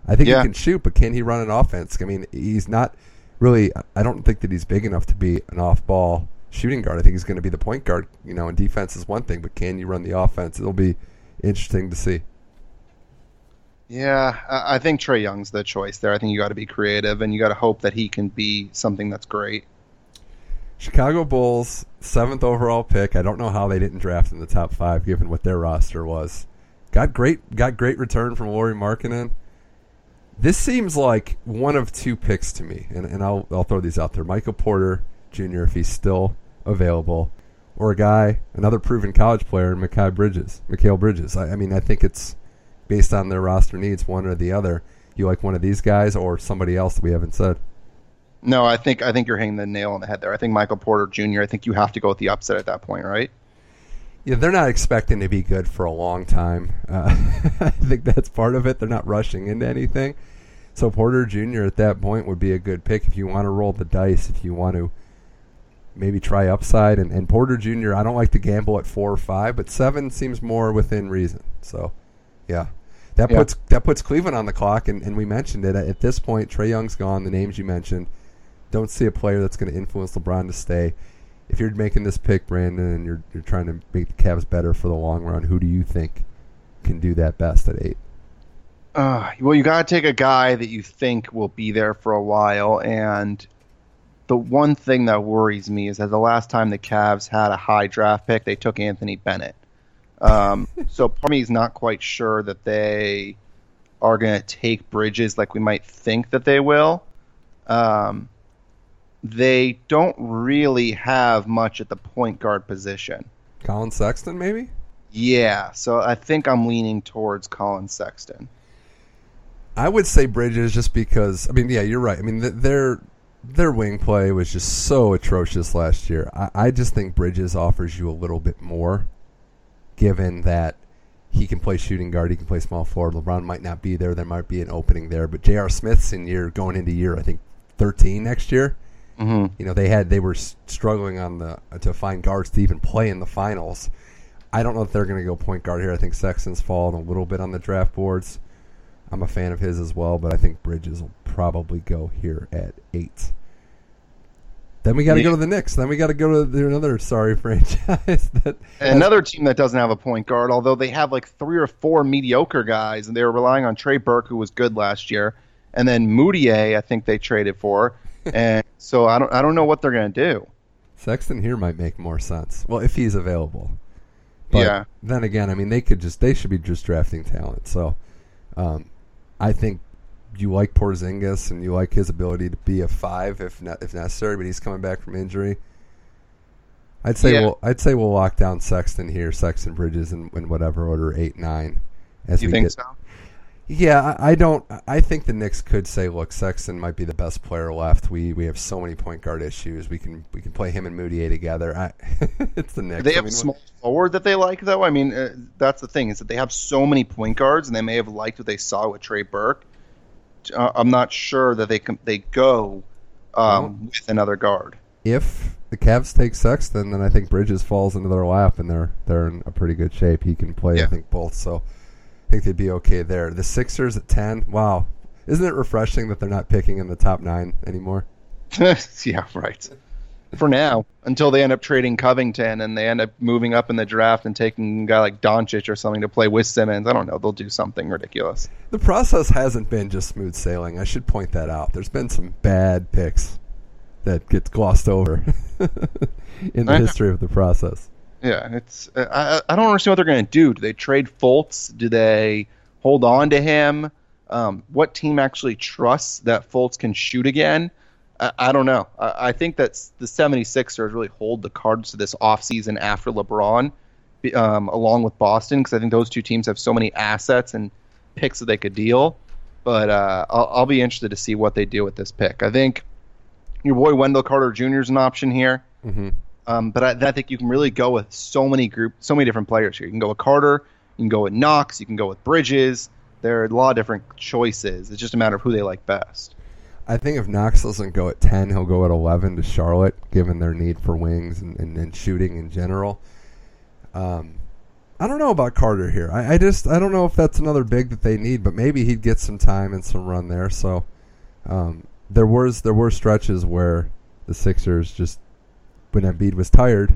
S1: I think
S2: Yeah.
S1: he can shoot, but can he run an offense? I mean, he's not really. I don't think that he's big enough to be an off-ball shooting guard. I think he's going to be the point guard. You know, and defense is one thing, but can you run the offense? It'll be interesting to see.
S2: Yeah, I, think Trae Young's the choice there. I think you got to be creative, and you got to hope that he can be something that's great.
S1: Chicago Bulls, seventh overall pick. I don't know how they didn't draft in the top five, given what their roster was. Got great, got great return from Lauri Markkanen. This seems like one of two picks to me, and, and I'll I'll throw these out there: Michael Porter Jr. if he's still available, or a guy, another proven college player, Makai Bridges, Mikal Bridges. I, I mean, I think it's based on their roster needs, one or the other. You like one of these guys or somebody else that we haven't said?
S2: No, I think I think you're hitting the nail on the head there. I think Michael Porter Jr. I think you have to go with the upset at that point, right?
S1: Yeah, they're not expecting to be good for a long time. Uh, I think that's part of it. They're not rushing into anything. So Porter Jr. at that point would be a good pick if you want to roll the dice, if you want to maybe try upside. And, and Porter Jr., I don't like to gamble at four or five, but seven seems more within reason. So, yeah. That
S2: Yeah.
S1: puts that puts Cleveland on the clock, and, and we mentioned it. At this point, Trae Young's gone. The names you mentioned, don't see a player that's going to influence LeBron to stay if you're making this pick, Brandon, and you're you're trying to make the Cavs better for the long run, who do you think can do that best at eight?
S2: Uh, well, you got to take a guy that you think will be there for a while, and the one thing that worries me is that the last time the Cavs had a high draft pick, they took Anthony Bennett. Um, so part of me is not quite sure that they are going to take Bridges like we might think that they will. Um, they don't really have much at the point guard position.
S1: Collin Sexton, maybe?
S2: Yeah, so I think I'm leaning towards Collin Sexton.
S1: I would say Bridges just because I mean, yeah, you're right. I mean, th- their their wing play was just so atrocious last year. I, I just think Bridges offers you a little bit more, given that he can play shooting guard, he can play small forward. LeBron might not be there; there might be an opening there. But J.R. Smith's in year going into year, I think, 13 next year.
S2: Mm-hmm.
S1: You know, they had they were struggling on the to find guards to even play in the finals. I don't know if they're going to go point guard here. I think Sexton's fallen a little bit on the draft boards. I'm a fan of his as well, but I think Bridges will probably go here at eight. Then we got to
S2: Yeah.
S1: go to the Knicks. Then we got to go to the, another sorry franchise that
S2: Another team that doesn't have a point guard, although they have like three or four mediocre guys, and they were relying on Trey Burke, who was good last year, and then Mudiay, I think they traded for, and so I don't, I don't know what they're gonna do.
S1: Sexton here might make more sense. Well, if he's available. But
S2: Yeah.
S1: then again, I mean, they could just they should be just drafting talent. So, um, I think you like Porzingis and you like his ability to be a five if ne- if necessary, but he's coming back from injury. I'd say
S2: Yeah.
S1: we'll I'd say we'll lock down Sexton here, Sexton Bridges in, in whatever order eight nine. As
S2: You
S1: we
S2: think
S1: get,
S2: so?
S1: yeah, I, I don't. I think the Knicks could say, "Look, Sexton might be the best player left. We we have so many point guard issues. We can we can play him and Mudiay together." I, it's the Knicks.
S2: Do they
S1: I
S2: have
S1: mean,
S2: a small forward that they like, though. I mean, uh, that's the thing is that they have so many point guards, and they may have liked what they saw with Trey Burke. Uh, I'm not sure that they can, they go um, with another guard.
S1: if the Cavs take Sexton, then I think Bridges falls into their lap, and they're they're in a pretty good shape. He can play, I think, both. So I think they'd be okay there. The Sixers at ten. Wow, isn't it refreshing that they're not picking in the top nine anymore?
S2: yeah, right. For now, until they end up trading Covington and they end up moving up in the draft and taking a guy like Doncic or something to play with Simmons. I don't know. They'll do something ridiculous.
S1: The process hasn't been just smooth sailing. I should point that out. There's been some bad picks that gets glossed over in the history of the process.
S2: Yeah, it's. uh, I, I don't understand what they're going to do. Do they trade Fultz? Do they hold on to him? Um, what team actually trusts that Fultz can shoot again? I, I don't know. I, I think that the 76ers really hold the cards to this offseason after LeBron, um, along with Boston, because I think those two teams have so many assets and picks that they could deal. But uh, I'll, I'll be interested to see what they do with this pick. I think your boy Wendell Carter Jr. is an option here.
S1: hmm
S2: Um, but I, I think you can really go with so many group, so many different players here. You can go with Carter, you can go with Knox, you can go with Bridges. There are a lot of different choices. It's just a matter of who they like best.
S1: I think if Knox doesn't go at 10, he'll go at 11 to Charlotte, given their need for wings and, and, and shooting in general. Um, I don't know about Carter here. I, I just I don't know if that's another big that they need, but maybe he'd get some time and some run there. So um, there was there were stretches where the Sixers just when Embiid was tired,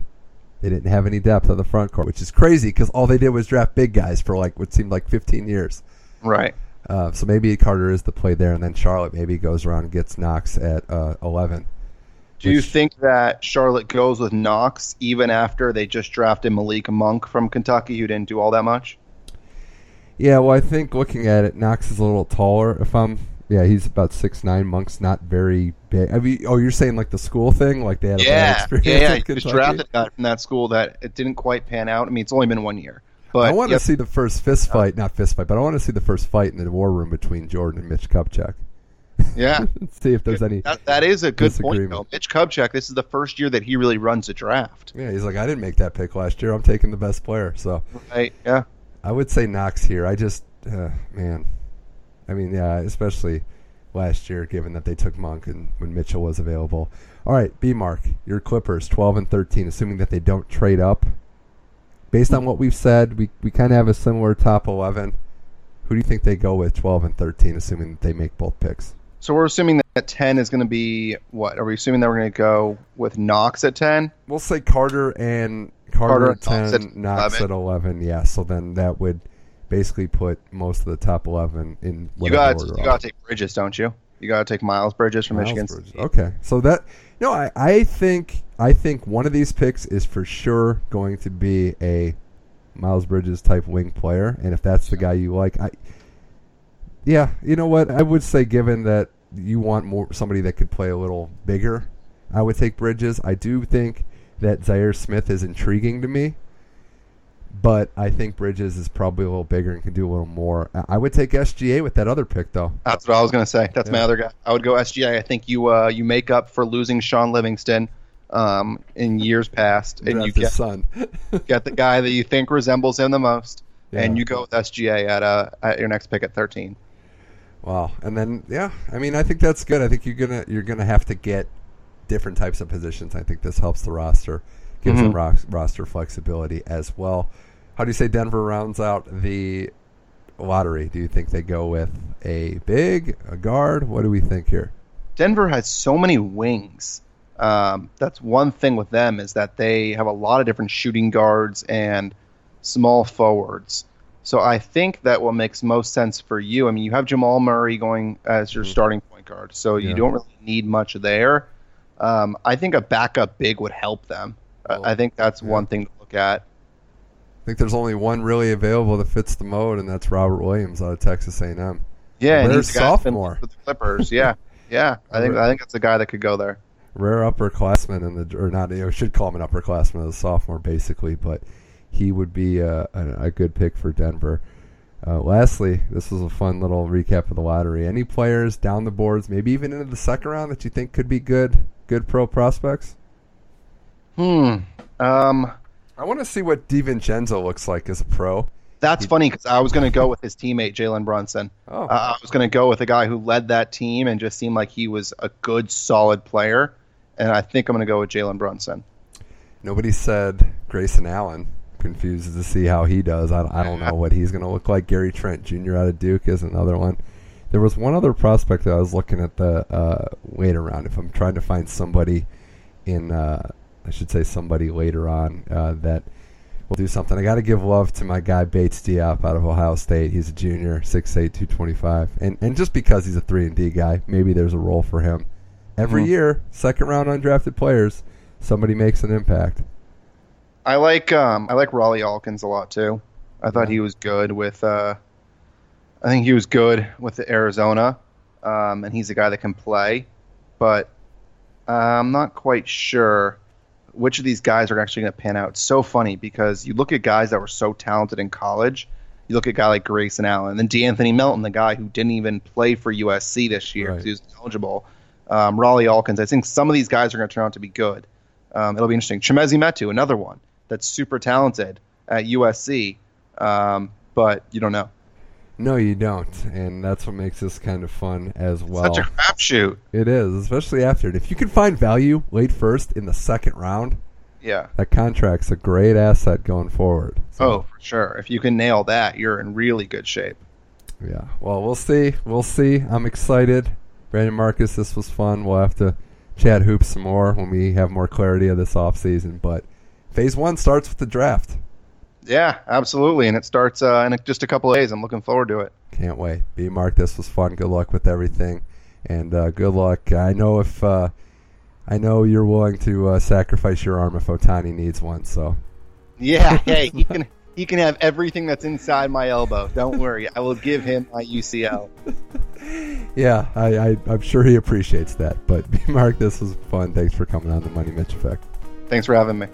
S1: they didn't have any depth on the front court, which is crazy because all they did was draft big guys for like what seemed like 15 years.
S2: Right.
S1: Uh, so maybe Carter is the play there, and then Charlotte maybe goes around and gets Knox at uh, 11.
S2: Do you think that Charlotte goes with Knox even after they just drafted Malik Monk from Kentucky, who didn't do all that much?
S1: Yeah, well, I think looking at it, Knox is a little taller. If I'm, yeah, he's about six nine. Monk's not very big. I mean, oh, you're saying like the school thing, like they had a bad
S2: Yeah,
S1: experience
S2: yeah, yeah. just drafted a guy from that school that it didn't quite pan out. I mean, it's only been one year, but
S1: I want to
S2: yep,
S1: see the first fist fight, not fist fight, but I want to see the first fight in the war room between Jordan and Mitch Kupchak.
S2: yeah,
S1: see if there's any.
S2: that, that is a good point. Though. Mitch Kupchak, this is the first year that he really runs a draft.
S1: Yeah, he's like, I didn't make that pick last year. I'm taking the best player. So
S2: Right? Yeah.
S1: I would say Knox here. I just, uh, man, I mean, yeah, especially last year, given that they took Monk and when Mitchell was available. All right, B Mark, your Clippers, twelve and thirteen, assuming that they don't trade up. Based on what we've said, we we kind of have a similar top eleven. Who do you think they go with, twelve and thirteen, assuming that they make both picks?
S2: So we're assuming that 10 is going to be what? Are we assuming that we're going to go with Knox at 10?
S1: We'll say Carter and Carter,
S2: Carter
S1: at ten,
S2: and Knox
S1: Knox,
S2: at
S1: at eleven. Yeah, so then that would basically put most of the top eleven in
S2: You got you got to take Bridges, don't you? You got to take Miles Bridges from
S1: Miles
S2: Michigan.
S1: Bridges. Okay, so that no, I, I think I think one of these picks is for sure going to be a Miles Bridges type wing player, and if that's the guy you like, I yeah, you know what? I would say given that you want more somebody that could play a little bigger, I would take Bridges. I do think that Zhaire Smith is intriguing to me, but I think Bridges is probably a little bigger and can do a little more. I would take SGA with that other pick though.
S2: That's what I was going to say. That's my other guy. I would go SGA. I think you uh, you make up for losing Shaun Livingston um, in years past, and you
S1: Draft his
S2: get
S1: son.
S2: get the guy that you think resembles him the most, and you go with SGA at uh, at your next pick at 13.
S1: Wow. And then yeah, I mean I think that's good. I think you're gonna you're gonna have to get different types of positions. I think this helps the roster, gives them
S2: Mhm.
S1: ro- roster flexibility as well. How do you say Denver rounds out the lottery? Do you think they go with a big, a guard? What do we think here?
S2: Denver has so many wings. Um, that's one thing with them is that they have a lot of different shooting guards and small forwards. So I think that what makes most sense for you. I mean, you have Jamal Murray going as your
S1: Mhm.
S2: starting point guard, so you
S1: Yeah.
S2: don't really need much there. Um, I think a backup big would help them. I-
S1: Well,
S2: I think that's
S1: yeah.
S2: one thing to look at.
S1: I think there's only one really available that fits the mode, and that's Robert Williams out of Texas A&M.
S2: Yeah, and he's a guy that's been
S1: sophomore?
S2: with the Clippers. Yeah, yeah. I think
S1: Where-
S2: I think that's a guy that could go there.
S1: rare upperclassman in the or not you know should call him an upperclassman as a sophomore basically, but he would be a, a, a good pick for Denver. Uh, lastly, this was a fun little recap of the lottery. Any players down the boards, maybe even into the second round, that you think could be good, good pro prospects?
S2: Hmm. Um,
S1: I want to see what DiVincenzo looks like as a pro.
S2: that's funny because I was going to go with his teammate Jalen Brunson.
S1: Oh,
S2: Uh, I was going to go with a guy who led that team and just seemed like he was a good, solid player. And I think I'm going to go with Jalen Brunson.
S1: nobody said Grayson Allen. Confused to see how he does. I, I don't know what he's going to look like. Gary Trent Jr. out of Duke is another one. There was one other prospect that I was looking at the uh, later round. If I'm trying to find somebody in, uh, I should say somebody later on uh, that will do something. I got to give love to my guy Bates Diop out of Ohio State. He's a junior, 6'8", 225. and and just because he's a three and D guy, maybe there's a role for him. Every
S2: Mhm.
S1: year, second round undrafted players, somebody makes an impact.
S2: I like um, I like Rawle Alkins a lot too. I thought he was good with. Uh, I think he was good with the Arizona, um, and he's a guy that can play. But uh, I'm not quite sure which of these guys are actually going to pan out. It's so funny because you look at guys that were so talented in college. You look at a guy like Grayson Allen, then De'Anthony Melton, the guy who didn't even play for USC this year because
S1: Right.
S2: he was eligible. Um, Rawle Alkins. I think some of these guys are going to turn out to be good. Um, it'll be interesting. Chimezie Metu, another one that's super talented at USC, um, but you don't know.
S1: No, you don't, and that's what makes this kind of fun as well.
S2: Such a crapshoot.
S1: it is, especially after it. If you can find value late first in the second round,
S2: Yeah.
S1: that contract's a great asset going forward.
S2: Oh, for sure. If you can nail that, you're in really good shape.
S1: yeah. Well, we'll see. We'll see. I'm excited. Brandon Marcus, this was fun. We'll have to chat hoops some more when we have more clarity of this offseason. But phase one starts with the draft.
S2: Yeah, absolutely. And it starts uh, in just a couple of days. I'm looking forward to it.
S1: Can't wait. B Mark, this was fun. Good luck with everything, and uh, good luck. I know if uh, I know you're willing to uh, sacrifice your arm if Ohtani needs one. So
S2: Yeah. Hey, he can he can have everything that's inside my elbow. Don't worry. I will give him my UCL.
S1: yeah, I, I I'm sure he appreciates that. But B Mark, this was fun. Thanks for coming on the Money Mitch Effect.
S2: Thanks for having me.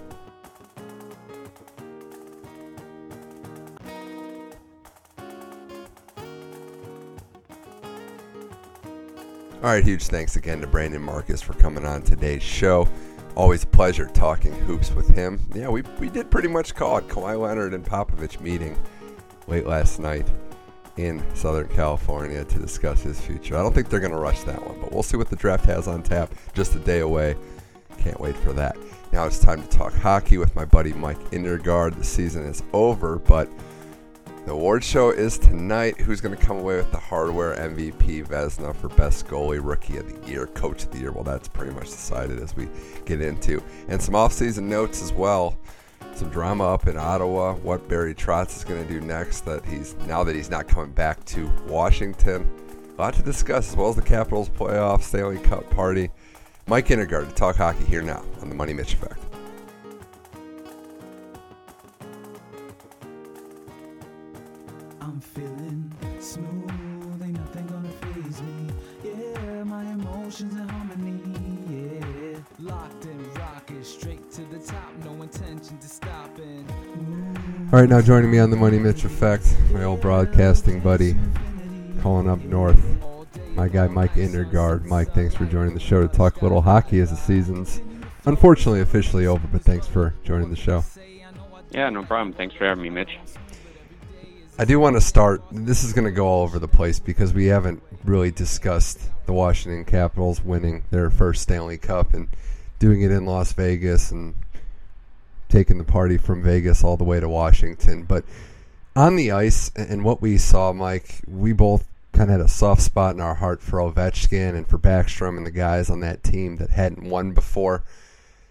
S1: All right, huge thanks again to Brandon Marcus for coming on today's show. Always a pleasure talking hoops with him. Yeah, we, we did pretty much call it Kawhi Leonard and Popovich meeting late last night in Southern California to discuss his future. I don't think they're going to rush that one, but we'll see what the draft has on tap just a day away. Can't wait for that. Now it's time to talk hockey with my buddy Mike Indergaard. The season is over, but the award show is tonight. Who's going to come away with the hardware MVP Vezina for best goalie, rookie of the year, coach of the year? Well, that's pretty much decided as we get into. And some offseason notes as well. Some drama up in Ottawa. What Barry Trotz is going to do next? That he's now that he's not coming back to Washington. A lot to discuss, as well as the Capitals playoff Stanley Cup party. Mike Indergard to talk hockey here now on the Money Mitch Effect. All right, now joining me on the Money Mitch Effect, my old broadcasting buddy, calling up north. My guy Mike Indergard. Mike, thanks for joining the show to talk a little hockey as the season's unfortunately officially over, but thanks for joining the show.
S3: Yeah, no problem. Thanks for having me, Mitch.
S1: I do want to start. This is going to go all over the place because we haven't really discussed the Washington Capitals winning their first Stanley Cup and doing it in Las Vegas and taking the party from Vegas all the way to Washington. But on the ice and what we saw, Mike, we both kind of had a soft spot in our heart for Ovechkin and for Backstrom and the guys on that team that hadn't won before.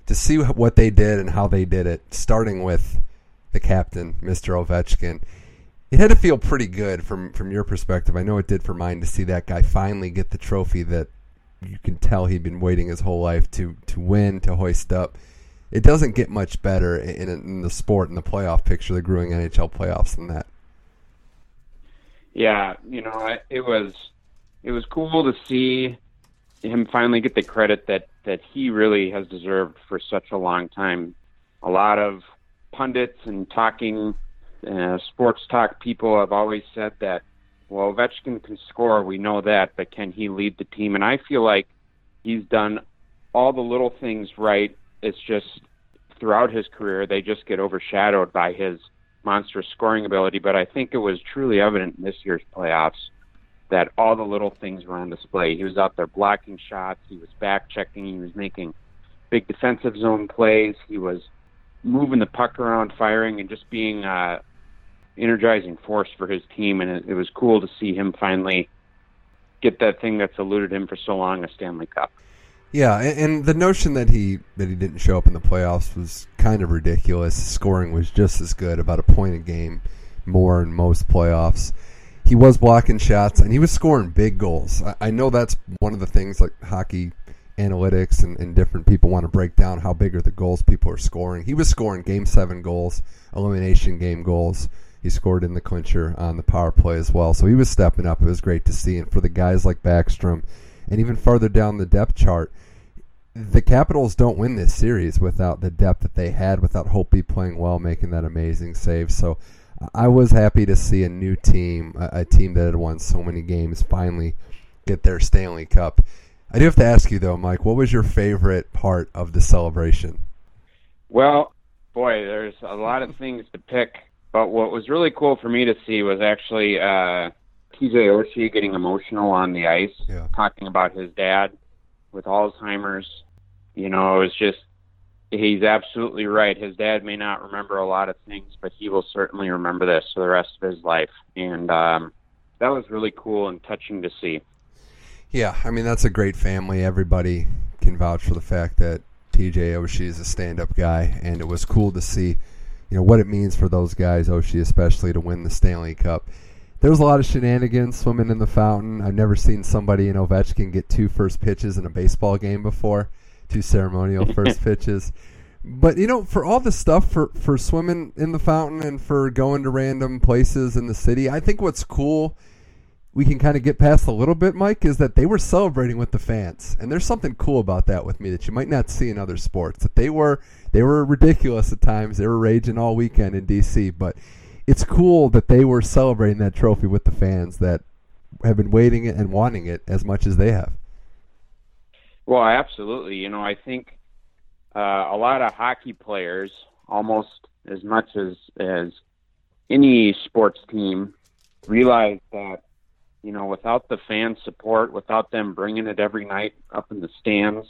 S1: To see what they did and how they did it, starting with the captain, Mr. Ovechkin, it had to feel pretty good from from your perspective. I know it did for mine to see that guy finally get the trophy that you can tell he'd been waiting his whole life to to win, to hoist up. It doesn't get much better in, in the sport in the playoff picture, the growing NHL playoffs, than that.
S3: Yeah, you know, it was it was cool to see him finally get the credit that that he really has deserved for such a long time. A lot of pundits and talking uh, sports talk people have always said that well Ovechkin can score, we know that, but can he lead the team? And I feel like he's done all the little things right. It's just throughout his career they just get overshadowed by his monstrous scoring ability, but I think it was truly evident in this year's playoffs that all the little things were on display. He was out there blocking shots, he was back checking, he was making big defensive zone plays, he was moving the puck around, firing, and just being uh, energizing force for his team. And it, it was cool to see him finally get that thing that's eluded him for so long, a Stanley Cup.
S1: Yeah, and, the notion that he that he didn't show up in the playoffs was kind of ridiculous. Scoring was just as good, about a point a game more in most playoffs. He was blocking shots and he was scoring big goals. I, I know that's one of the things like hockey analytics and, and different people want to break down how big are the goals people are scoring. He was scoring game seven goals, elimination game goals. He scored in the clincher on the power play as well. So he was stepping up. It was great to see. And for the guys like Backstrom and even farther down the depth chart, the Capitals don't win this series without the depth that they had, without Holtby playing well, making that amazing save. So I was happy to see a new team, a, a, team that had won so many games, finally get their Stanley Cup. I do have to ask you though, Mike, what was your favorite part of the celebration?
S3: Well, boy, there's a lot of things to pick, but what was really cool for me to see was actually uh, TJ Oshie getting emotional on the ice, yeah. talking about his dad with Alzheimer's you know, it was just he's absolutely right. His dad may not remember a lot of things, but he will certainly remember this for the rest of his life. And um, that was really cool and touching to see.
S1: Yeah, I mean that's a great family. Everybody can vouch for the fact that TJ Oshie is a stand-up guy, and it was cool to see, you know, what it means for those guys, Oshie especially, to win the Stanley Cup. There was a lot of shenanigans swimming in the fountain. I've never seen somebody in Ovechkin get two first pitches in a baseball game before two ceremonial first pitches. But you know, for all the stuff for for swimming in the fountain and for going to random places in the city, I think what's cool we can kind of get past a little bit, Mike, is that they were celebrating with the fans, and there's something cool about that with me that you might not see in other sports. That they were they were ridiculous at times, they were raging all weekend in D.C., but it's cool that they were celebrating that trophy with the fans that have been waiting it and wanting it as much as they have.
S3: Well, absolutely. You know, I think uh, a lot of hockey players, almost as much as as any sports team, realize that you know without the fan support, without them bringing it every night up in the stands,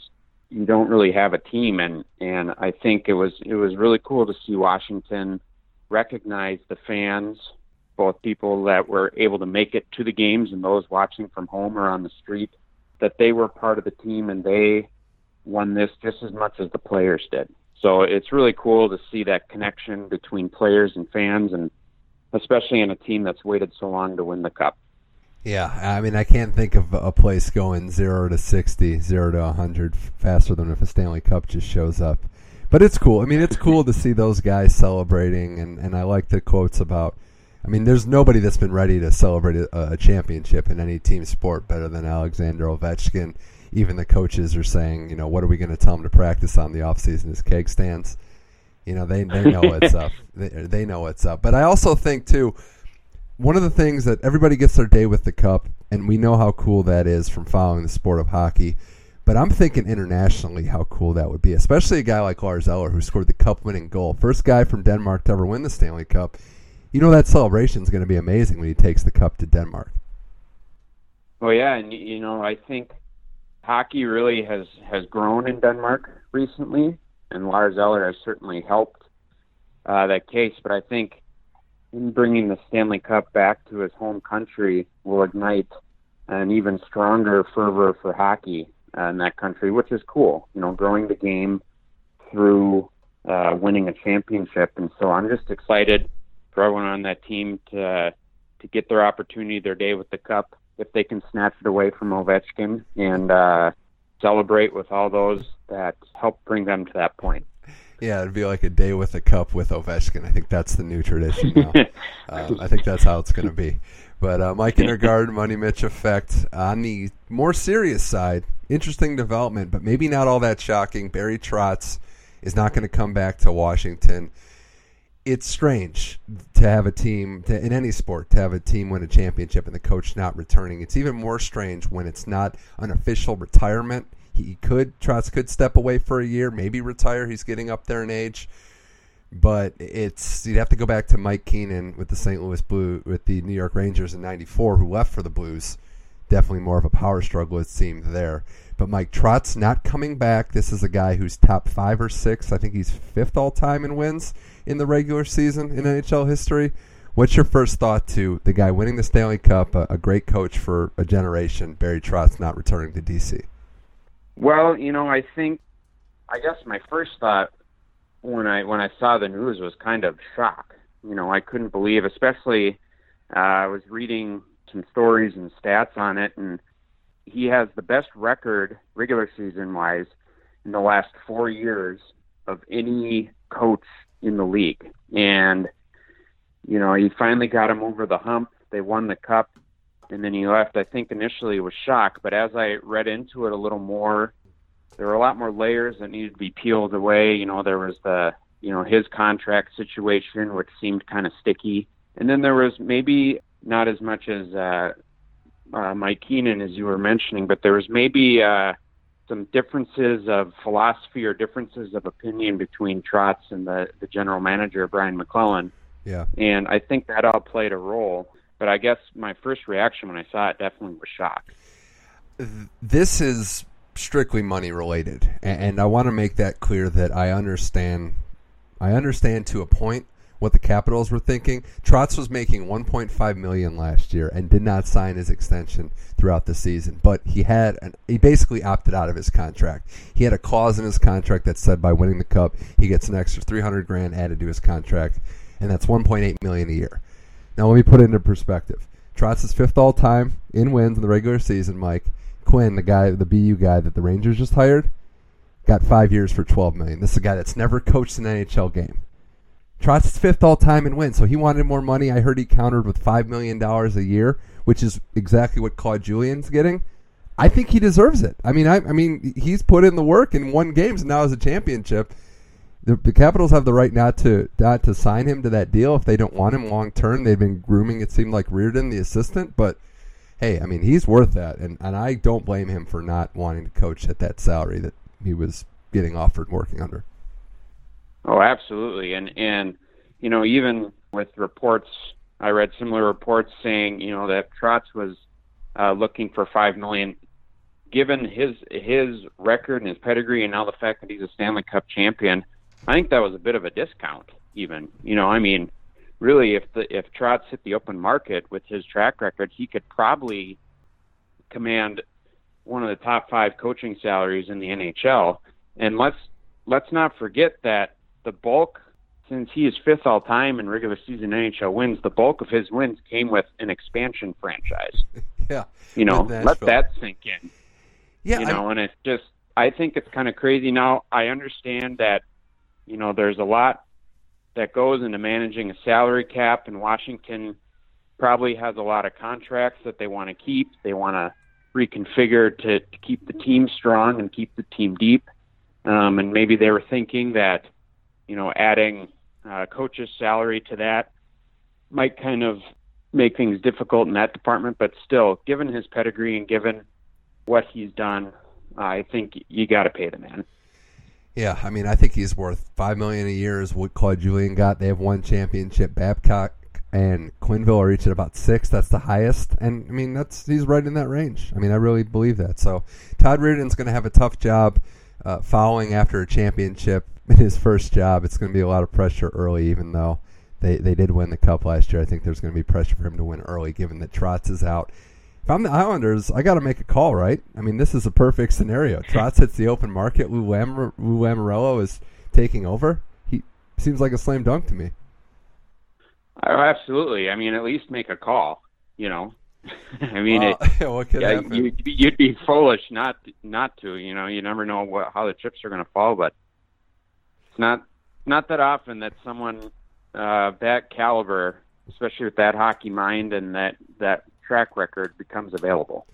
S3: you don't really have a team. And and I think it was it was really cool to see Washington recognize the fans, both people that were able to make it to the games and those watching from home or on the street that they were part of the team and they won this just as much as the players did. So it's really cool to see that connection between players and fans, and especially in a team that's waited so long to win the cup.
S1: Yeah, I mean, I can't think of a place going zero to 60, zero to 100 faster than if a Stanley Cup just shows up. But it's cool. I mean, it's cool to see those guys celebrating, and, and I like the quotes about. I mean, there's nobody that's been ready to celebrate a, a championship in any team sport better than Alexander Ovechkin. Even the coaches are saying, you know, what are we going to tell them to practice on the offseason is keg stands. You know, they, they know what's up. They, they know what's up. But I also think, too, one of the things that everybody gets their day with the cup, and we know how cool that is from following the sport of hockey. But I'm thinking internationally how cool that would be, especially a guy like Lars Eller who scored the cup winning goal. First guy from Denmark to ever win the Stanley Cup. You know that celebration is going to be amazing when he takes the cup to Denmark.
S3: Well, yeah, and you know, I think hockey really has has grown in Denmark recently, and Lars Eller has certainly helped uh, that case. But I think in bringing the Stanley Cup back to his home country will ignite an even stronger fervor for hockey uh, in that country, which is cool. You know, growing the game through uh, winning a championship, and so I'm just excited for everyone on that team to to get their opportunity, their day with the cup, if they can snatch it away from Ovechkin and uh, celebrate with all those that helped bring them to that point.
S1: Yeah, it'd be like a day with a cup with Ovechkin. I think that's the new tradition now. uh, I think that's how it's going to be. But uh, Mike Indergard, Money Mitch effect on the more serious side. Interesting development, but maybe not all that shocking. Barry Trotz is not going to come back to Washington. It's strange to have a team to, in any sport to have a team win a championship and the coach not returning. It's even more strange when it's not an official retirement he could Trotz could step away for a year, maybe retire. He's getting up there in age, but it's you'd have to go back to Mike Keenan with the St. Louis Blue with the New York Rangers in '94, who left for the Blues. Definitely more of a power struggle it seemed there. But Mike Trotz not coming back. This is a guy who's top five or six. I think he's fifth all time in wins in the regular season in NHL history. What's your first thought to the guy winning the Stanley Cup, a, a great coach for a generation, Barry Trotz not returning to DC?
S3: Well, you know, I think I guess my first thought when I when I saw the news was kind of shock. You know, I couldn't believe, especially uh, I was reading some stories and stats on it, and he has the best record regular season wise in the last four years of any coach in the league. And you know, he finally got him over the hump. They won the cup and then he left. I think initially was shocked, but as I read into it a little more, there were a lot more layers that needed to be peeled away. You know, there was the you know his contract situation, which seemed kind of sticky, and then there was maybe not as much as uh, uh, Mike Keenan as you were mentioning, but there was maybe uh, some differences of philosophy or differences of opinion between Trotz and the the general manager Brian MacLellan.
S1: Yeah,
S3: and I think that all played a role. But I guess my first reaction when I saw it definitely was shock.
S1: This is strictly money related, and I want to make that clear that I understand. I understand to a point what the Capitals were thinking. Trotz was making 1.5 million last year and did not sign his extension throughout the season. But he had an, he basically opted out of his contract. He had a clause in his contract that said by winning the cup he gets an extra 300 grand added to his contract, and that's 1.8 million a year. Now let me put it into perspective. Trotz is fifth all time in wins in the regular season. Mike Quinn, the guy, the BU guy that the Rangers just hired, got five years for twelve million. This is a guy that's never coached an NHL game. Trotz is fifth all time in wins, so he wanted more money. I heard he countered with five million dollars a year, which is exactly what Claude Julien's getting. I think he deserves it. I mean, I, I mean, he's put in the work and won games, and now has a championship the, the Capitals have the right not to not to sign him to that deal if they don't want him long term. They've been grooming it seemed like Reirden, the assistant, but hey, I mean he's worth that, and and I don't blame him for not wanting to coach at that salary that he was getting offered working under.
S3: Oh, absolutely, and and you know even with reports, I read similar reports saying you know that Trotz was uh, looking for five million. Given his his record and his pedigree, and now the fact that he's a Stanley Cup champion, I think that was a bit of a discount. Even you know, I mean, really, if the if Trotz hit the open market with his track record, he could probably command one of the top five coaching salaries in the NHL. And let's let's not forget that the bulk, since he is fifth all time in regular season NHL wins, the bulk of his wins came with an expansion franchise.
S1: Yeah.
S3: You know, let that sink in.
S1: Yeah,
S3: you
S1: I-
S3: know, and it's just I think it's kind of crazy now. I understand that you know there's a lot that goes into managing a salary cap, and Washington probably has a lot of contracts that they want to keep. They want to reconfigure to, to keep the team strong and keep the team deep. Um, and maybe they were thinking that you know adding uh, coach's salary to that might kind of make things difficult in that department. But still, given his pedigree and given what he's done, I think you got to pay the man.
S1: Yeah, I mean, I think he's worth five million a year is what Claude Julien got. They have one championship. Babcock and Quenneville are each at about six. That's the highest, and I mean, that's he's right in that range. I mean, I really believe that. So Todd Reirden's going to have a tough job uh, following after a championship in his first job. It's going to be a lot of pressure early, even though they they did win the cup last year. I think there's going to be pressure for him to win early, given that Trotz is out. If I'm the Islanders, I got to make a call, right? I mean, this is a perfect scenario. Trotz hits the open market. Lou, Lamor- Lou Lamoriello is taking over. He seems like a slam dunk to me.
S3: Oh, absolutely. I mean, at least make a call. You know, I mean, it,
S1: what could
S3: yeah,
S1: happen?
S3: you'd, be- you'd be foolish not not to. You know, you never know what, how the chips are going to fall, but it's not not that often that someone uh, that caliber, especially with that hockey mind and that that track record, becomes available.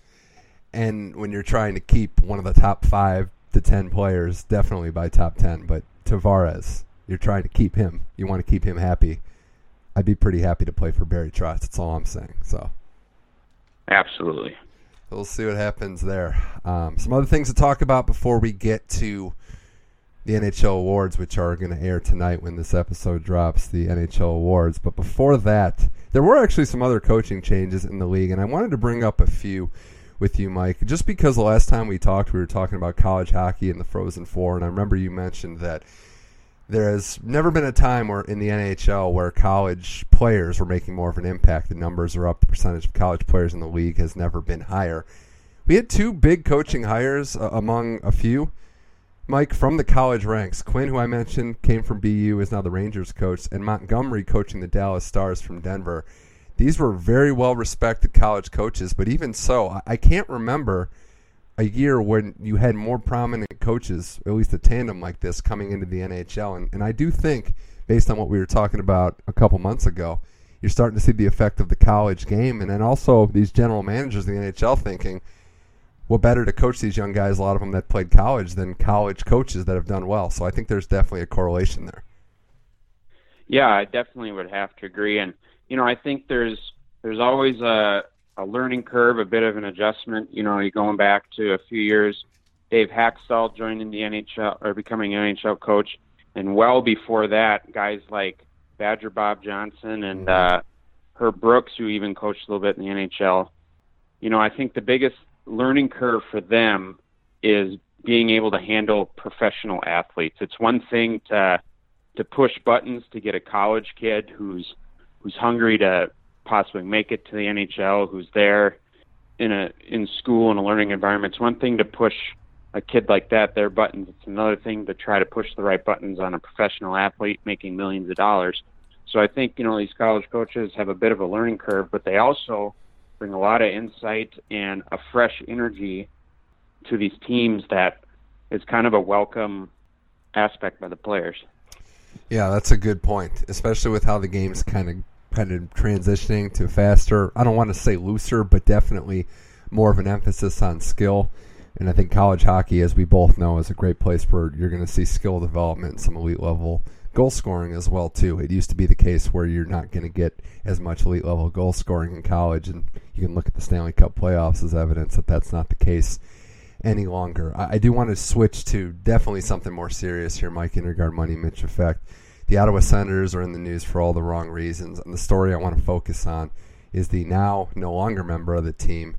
S1: and when you're trying to keep one of the top five to ten players, definitely by top ten. But Tavares, you're trying to keep him. You want to keep him happy. I'd be pretty happy to play for Barry Trotz. That's all I'm saying. So
S3: Absolutely.
S1: we'll see what happens there. Um, some other things to talk about before we get to the NHL awards, which are going to air tonight when this episode drops. The NHL awards, but before that, there were actually some other coaching changes in the league, and I wanted to bring up a few with you, Mike, just because the last time we talked, we were talking about college hockey and the Frozen Four, and I remember you mentioned that there has never been a time where in the NHL where college players were making more of an impact. The numbers are up. The percentage of college players in the league has never been higher. We had two big coaching hires uh, among a few. Mike from the college ranks. Quinn, who I mentioned, came from BU, is now the Rangers coach, and Montgomery coaching the Dallas Stars from Denver. These were very well respected college coaches, but even so, I, I can't remember a year when you had more prominent coaches, at least a tandem like this, coming into the NHL. And, and I do think, based on what we were talking about a couple months ago, you're starting to see the effect of the college game. And then also these general managers in the NHL thinking, what better to coach these young guys, a lot of them that played college, than college coaches that have done well. So I think there's definitely a correlation there.
S3: Yeah, I definitely would have to agree. And you know, I think there's there's always a a learning curve, a bit of an adjustment. You know, you're going back to a few years. Dave Hakstol joining the NHL or becoming an NHL coach, and well before that, guys like Badger Bob Johnson and uh, Herb Brooks, who even coached a little bit in the NHL. You know, I think the biggest learning curve for them is being able to handle professional athletes. It's one thing to to push buttons to get a college kid who's who's hungry to possibly make it to the NHL, who's there in a in school in a learning environment. It's one thing to push a kid like that their buttons. It's another thing to try to push the right buttons on a professional athlete making millions of dollars. So I think you know these college coaches have a bit of a learning curve, but they also bring a lot of insight and a fresh energy to these teams that is kind of a welcome aspect by the players.
S1: Yeah, that's a good point, especially with how the game's kind of kind of transitioning to faster. I don't want to say looser, but definitely more of an emphasis on skill. And I think college hockey, as we both know, is a great place where you're going to see skill development some elite level goal scoring as well too. It used to be the case where you're not going to get as much elite level goal scoring in college, and you can look at the Stanley Cup playoffs as evidence that that's not the case any longer. I, I do want to switch to definitely something more serious here, Mike Indergaard Money Mitch effect. The Ottawa Senators are in the news for all the wrong reasons, and the story I want to focus on is the now no longer member of the team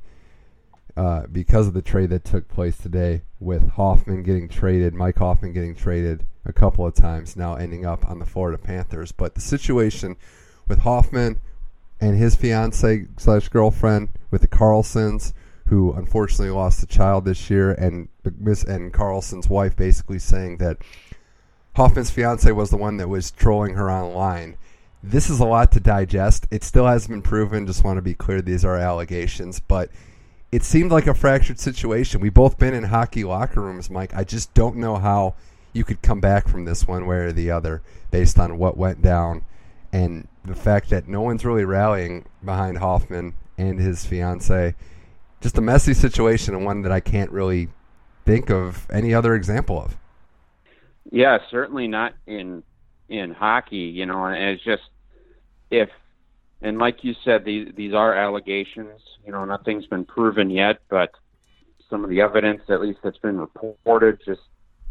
S1: uh, because of the trade that took place today with Hoffman getting traded, Mike Hoffman getting traded a couple of times, now ending up on the Florida Panthers. But the situation with Hoffman and his fiance slash girlfriend with the Karlssons, who unfortunately lost a child this year, and Miss and Karlsson's wife basically saying that Hoffman's fiance was the one that was trolling her online. this is a lot to digest. It still hasn't been proven. Just want to be clear, these are allegations, but it seemed like a fractured situation. We've both been in hockey locker rooms, Mike. I just don't know how you could come back from this one way or the other based on what went down and the fact that no one's really rallying behind Hoffman and his fiance. Just a messy situation and one that I can't really think of any other example of.
S3: Yeah, certainly not in in hockey, you know, and it's just if and like you said, these these are allegations. You know, nothing's been proven yet, but some of the evidence, at least that's been reported, just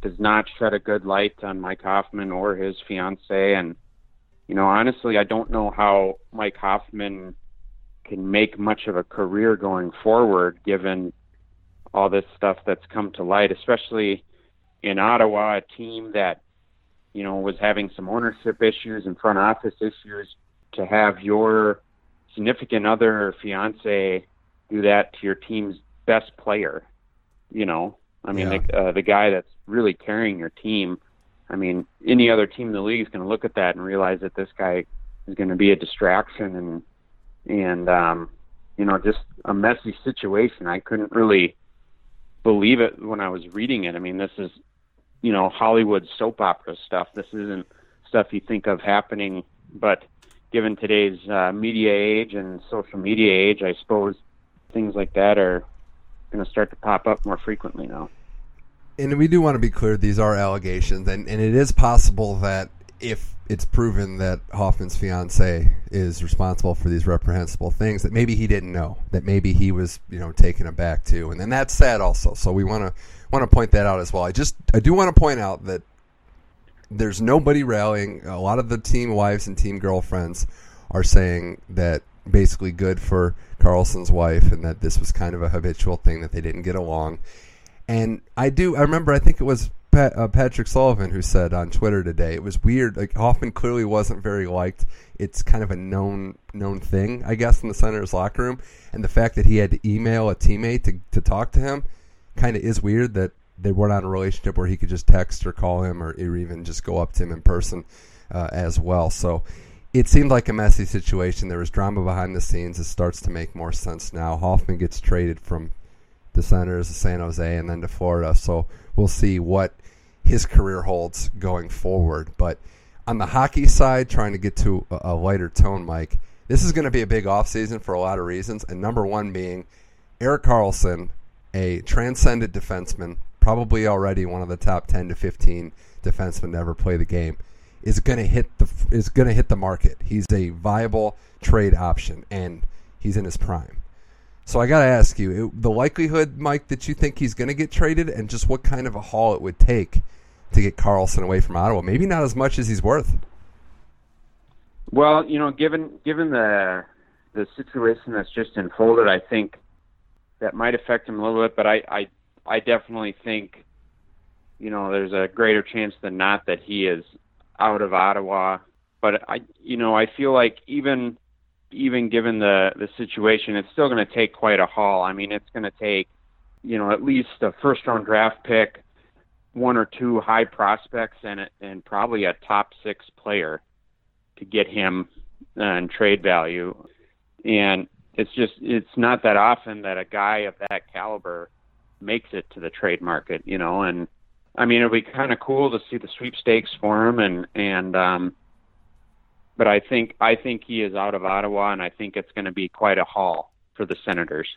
S3: does not shed a good light on Mike Hoffman or his fiance. And you know, honestly, I don't know how Mike Hoffman can make much of a career going forward, given all this stuff that's come to light, especially in Ottawa, a team that you know was having some ownership issues and front office issues to have your significant other or fiance do that to your team's best player. You know, I mean,
S1: Yeah.
S3: the, uh, the guy that's really carrying your team. I mean, any other team in the league is going to look at that and realize that this guy is going to be a distraction and and um, you know just a messy situation. I couldn't really believe it when I was reading it. I mean, this is you know Hollywood soap opera stuff. This isn't stuff you think of happening, but given today's uh, media age and social media age, I suppose things like that are going to start to pop up more frequently now.
S1: and we do want to be clear these are allegations and, and it is possible that if it's proven that Hoffman's fiance is responsible for these reprehensible things that maybe he didn't know that maybe he was you know taken aback too and then that's sad also so we want to want to point that out as well I just I do want to point out that there's nobody rallying a lot of the team wives and team girlfriends are saying that basically good for Karlsson's wife and that this was kind of a habitual thing that they didn't get along and I do. I remember. I think it was Pat, uh, Patrick Sullivan who said on Twitter today. It was weird. Like Hoffman clearly wasn't very liked. It's kind of a known known thing, I guess, in the Senators locker room. And the fact that he had to email a teammate to to talk to him, kind of is weird. That they weren't on a relationship where he could just text or call him or, or even just go up to him in person uh, as well. So. It seemed like a messy situation. There was drama behind the scenes. It starts to make more sense now. Hoffman gets traded from the Senators to San Jose and then to Florida. So we'll see what his career holds going forward. But on the hockey side, trying to get to a, a lighter tone, Mike, this is going to be a big offseason for a lot of reasons. And number one being Erik Karlsson, a transcendent defenseman, probably already one of the top 10 to 15 defensemen to ever play the game, is going to hit the is going to hit the market. He's a viable trade option, and he's in his prime. So I got to ask you, it, the likelihood, Mike, that you think he's going to get traded, and just what kind of a haul it would take to get Karlsson away from Ottawa. Maybe not as much as he's worth.
S3: Well, you know, given given the the situation that's just unfolded, I think that might affect him a little bit. But I I, I definitely think, you know, there's a greater chance than not that he is out of Ottawa. But I, you know, I feel like even even given the the situation, it's still going to take quite a haul. I mean, it's going to take, you know, at least a first round draft pick, one or two high prospects, and and probably a top six player to get him uh, in trade value. And it's just it's not that often that a guy of that caliber makes it to the trade market, you know. And I mean, it'd be kind of cool to see the sweepstakes for him, and and um, but I think I think he is out of Ottawa, and I think it's going to be quite a haul for the Senators.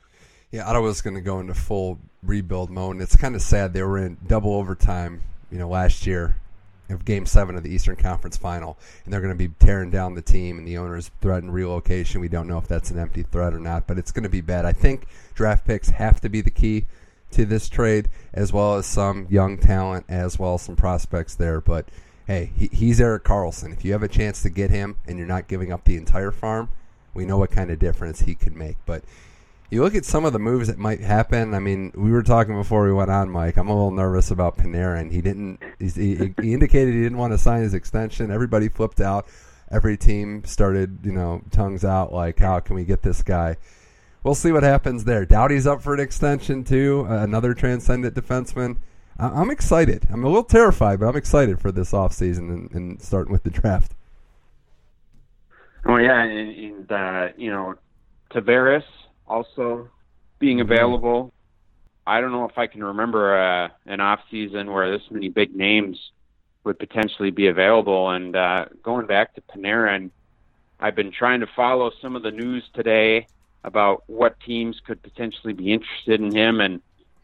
S1: Yeah, Ottawa's going to go into full rebuild mode. And it's kind of sad they were in double overtime, you know, last year of Game Seven of the Eastern Conference Final, and they're going to be tearing down the team. And the owners threaten relocation. We don't know if that's an empty threat or not, but it's going to be bad. I think draft picks have to be the key to this trade, as well as some young talent, as well as some prospects there. But hey, he, he's Erik Karlsson. If you have a chance to get him, and you're not giving up the entire farm, we know what kind of difference he can make. But you look at some of the moves that might happen. I mean, we were talking before we went on, Mike. I'm a little nervous about Panarin. He didn't. He, he indicated he didn't want to sign his extension. Everybody flipped out. Every team started, you know, tongues out like, "How can we get this guy?" We'll see what happens there. Doughty's up for an extension too. Uh, another transcendent defenseman. I- I'm excited. I'm a little terrified, but I'm excited for this offseason and, and starting with the draft.
S3: Oh yeah, and, and uh, you know, Tavares also being mm-hmm. available. I don't know if I can remember uh, an off season where this many big names would potentially be available. And uh, going back to Panarin, I've been trying to follow some of the news today about what teams could potentially be interested in him. And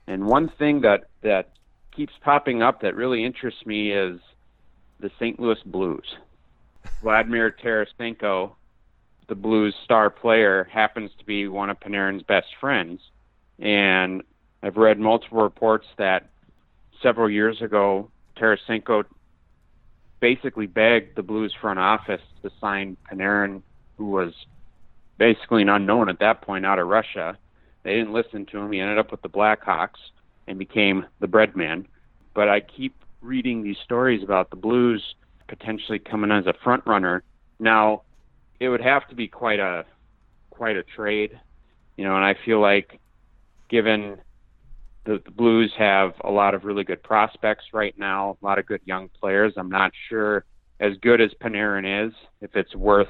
S3: and one thing that that keeps popping up that really interests me is the St. Louis Blues. Vladimir Tarasenko, the Blues star player, happens to be one of Panarin's best friends. And I've read multiple reports that several years ago, Tarasenko basically begged the Blues front office to sign Panarin, who was basically an unknown at that point out of Russia. They didn't listen to him. He ended up with the Blackhawks and became the bread man. But I keep reading these stories about the Blues potentially coming as a front runner. Now, it would have to be quite a quite a trade, you know, and I feel like given the, the Blues have a lot of really good prospects right now, a lot of good young players. I'm not sure as good as Panarin is if it's worth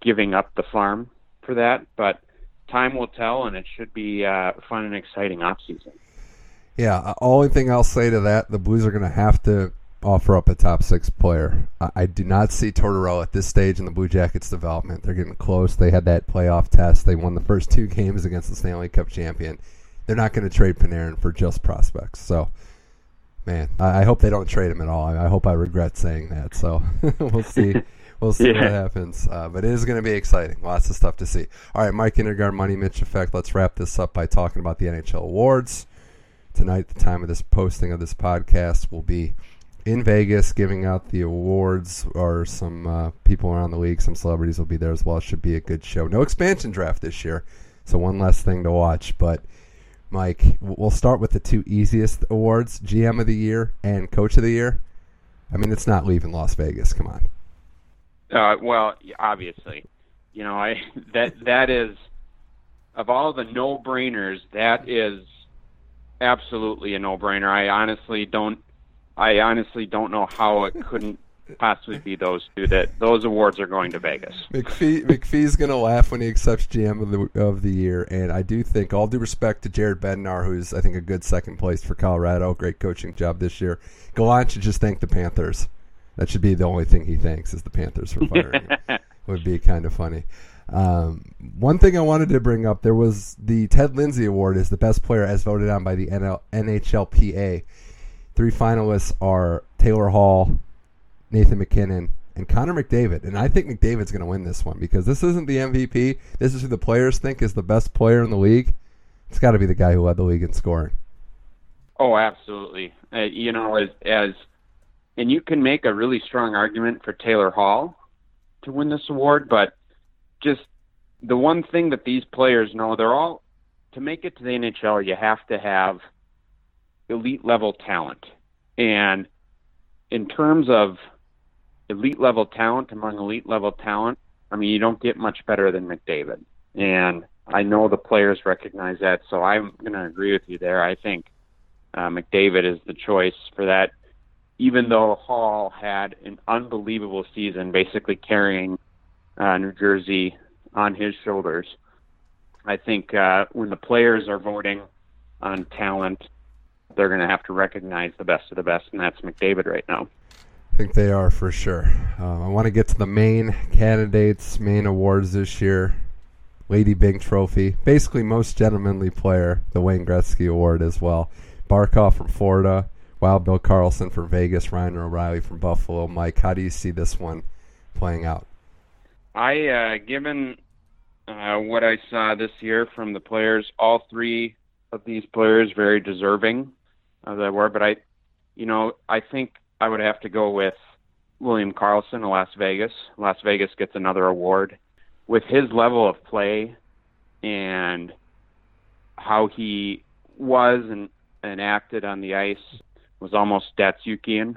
S3: giving up the farm for that, but time will tell, and it should be uh, fun and exciting off season.
S1: Yeah, uh, only thing I'll say to that, the Blues are going to have to offer up a top six player. I, I, do not see Tortorella at this stage in the Blue Jackets development. They're getting close. They had that playoff test. They won the first two games against the Stanley Cup champion. They're not going to trade Panarin for just prospects. So, man, I, I, hope they don't trade him at all. I, I hope I regret saying that. So we'll see. We'll see yeah. what happens. Uh, but it is going to be exciting. Lots of stuff to see. All right, Mike Indergard, Money Mitch Effect. Let's wrap this up by talking about the NHL awards. Tonight, the time of this posting of this podcast will be in Vegas giving out the awards, or some uh, people around the league, some celebrities will be there as well. It should be a good show. No expansion draft this year, so one less thing to watch. But Mike, we'll start with the two easiest awards: GM of the Year and Coach of the Year. I mean, it's not leaving Las Vegas. Come on.
S3: Uh, well, obviously, you know, I that that is of all the no-brainers, that is absolutely a no-brainer. I honestly don't I honestly don't know how it couldn't possibly be those two. That those awards are going to Vegas.
S1: McPhee McPhee's going to laugh when he accepts GM of the of the year, and I do think, all due respect to Jared Bednar, who's I think a good second place for Colorado, great coaching job this year. Gallant should just thank the Panthers. That should be the only thing he thanks is the Panthers for firing him. Would be kind of funny. Um, one thing I wanted to bring up there was the Ted Lindsay Award is the best player as voted on by the NL, NHLPA. Three finalists are Taylor Hall, Nathan MacKinnon, and Connor McDavid. And I think McDavid's going to win this one because this isn't the MVP. This is who the players think is the best player in the league. It's got to be the guy who led the league in scoring.
S3: Oh, absolutely. Uh, you know, as, as and you can make a really strong argument for Taylor Hall to win this award, but just the one thing that these players know, they're all to make it to the NHL, you have to have elite level talent. And in terms of elite level talent among elite level talent, I mean, you don't get much better than McDavid. And I know the players recognize that, so I'm going to agree with you there. I think uh, McDavid is the choice for that, even though Hall had an unbelievable season, basically carrying uh, New Jersey on his shoulders. I think uh, when the players are voting on talent, they're going to have to recognize the best of the best, and that's McDavid right now.
S1: I think they are for sure. Um, I want to get to the main candidates, main awards this year. Lady Byng Trophy, basically most gentlemanly player, the Wayne Gretzky Award as well. Barkov from Florida, Wild Bill Karlsson from Vegas, Ryan O'Reilly from Buffalo. Mike, how do you see this one playing out?
S3: I, uh, given uh, what I saw this year from the players, all three of these players very deserving of that were. But I, you know, I think I would have to go with William Karlsson of Las Vegas. Las Vegas gets another award with his level of play and how he was and, and acted on the ice was almost Datsyukian.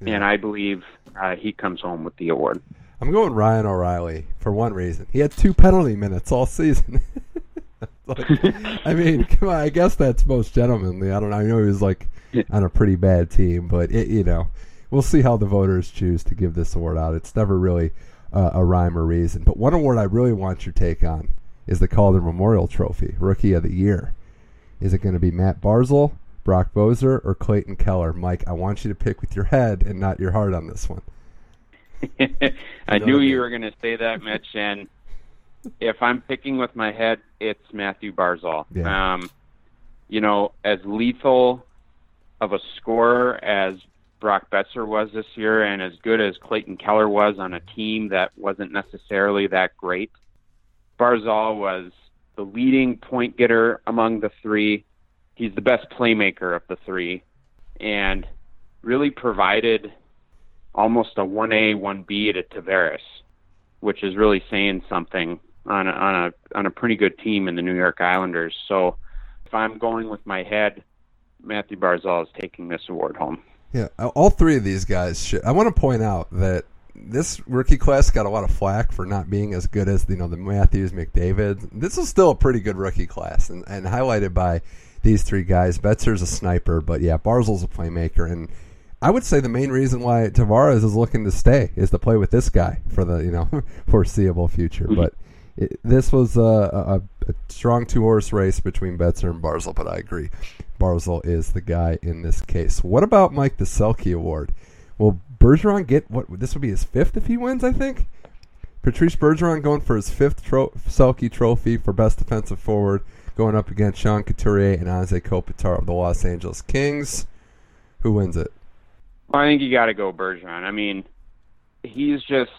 S3: Yeah. And I believe uh, he comes home with the award.
S1: I'm going Ryan O'Reilly for one reason. He had two penalty minutes all season. like, I mean, come on. I guess that's most gentlemanly. I don't know. I know he was like on a pretty bad team, but it, you know, we'll see how the voters choose to give this award out. It's never really uh, a rhyme or reason. But one award I really want your take on is the Calder Memorial Trophy, Rookie of the Year. Is it going to be Matt Barzal, Brock Boeser, or Clayton Keller? Mike, I want you to pick with your head and not your heart on this one.
S3: I knew you were going to say that, Mitch. And if I'm picking with my head, it's Matthew Barzal.
S1: Yeah.
S3: Um, you know, as lethal of a scorer as Brock Boeser was this year, and as good as Clayton Keller was on a team that wasn't necessarily that great, Barzal was the leading point getter among the three. He's the best playmaker of the three, and really provided almost a 1A, 1B to Tavares, which is really saying something on a, on a on a pretty good team in the New York Islanders. So if I'm going with my head, Matthew Barzal is taking this award home.
S1: Yeah, all three of these guys. Should, I want to point out that this rookie class got a lot of flack for not being as good as you know the Matthews, McDavid. This is still a pretty good rookie class, and, and highlighted by these three guys. Boeser's a sniper, but yeah, Barzal's a playmaker, and I would say the main reason why Tavares is looking to stay is to play with this guy for the you know foreseeable future. But it, this was a, a, a strong two horse race between Boeser and Barzal, but I agree, Barzal is the guy in this case. What about Mike the Selke Award? Will Bergeron get what? This would be his fifth if he wins, I think. Patrice Bergeron going for his fifth tro- Selke Trophy for best defensive forward, going up against Sean Couturier and Anze Kopitar of the Los Angeles Kings. Who wins it?
S3: Well, I think you got to go Bergeron. I mean, he's just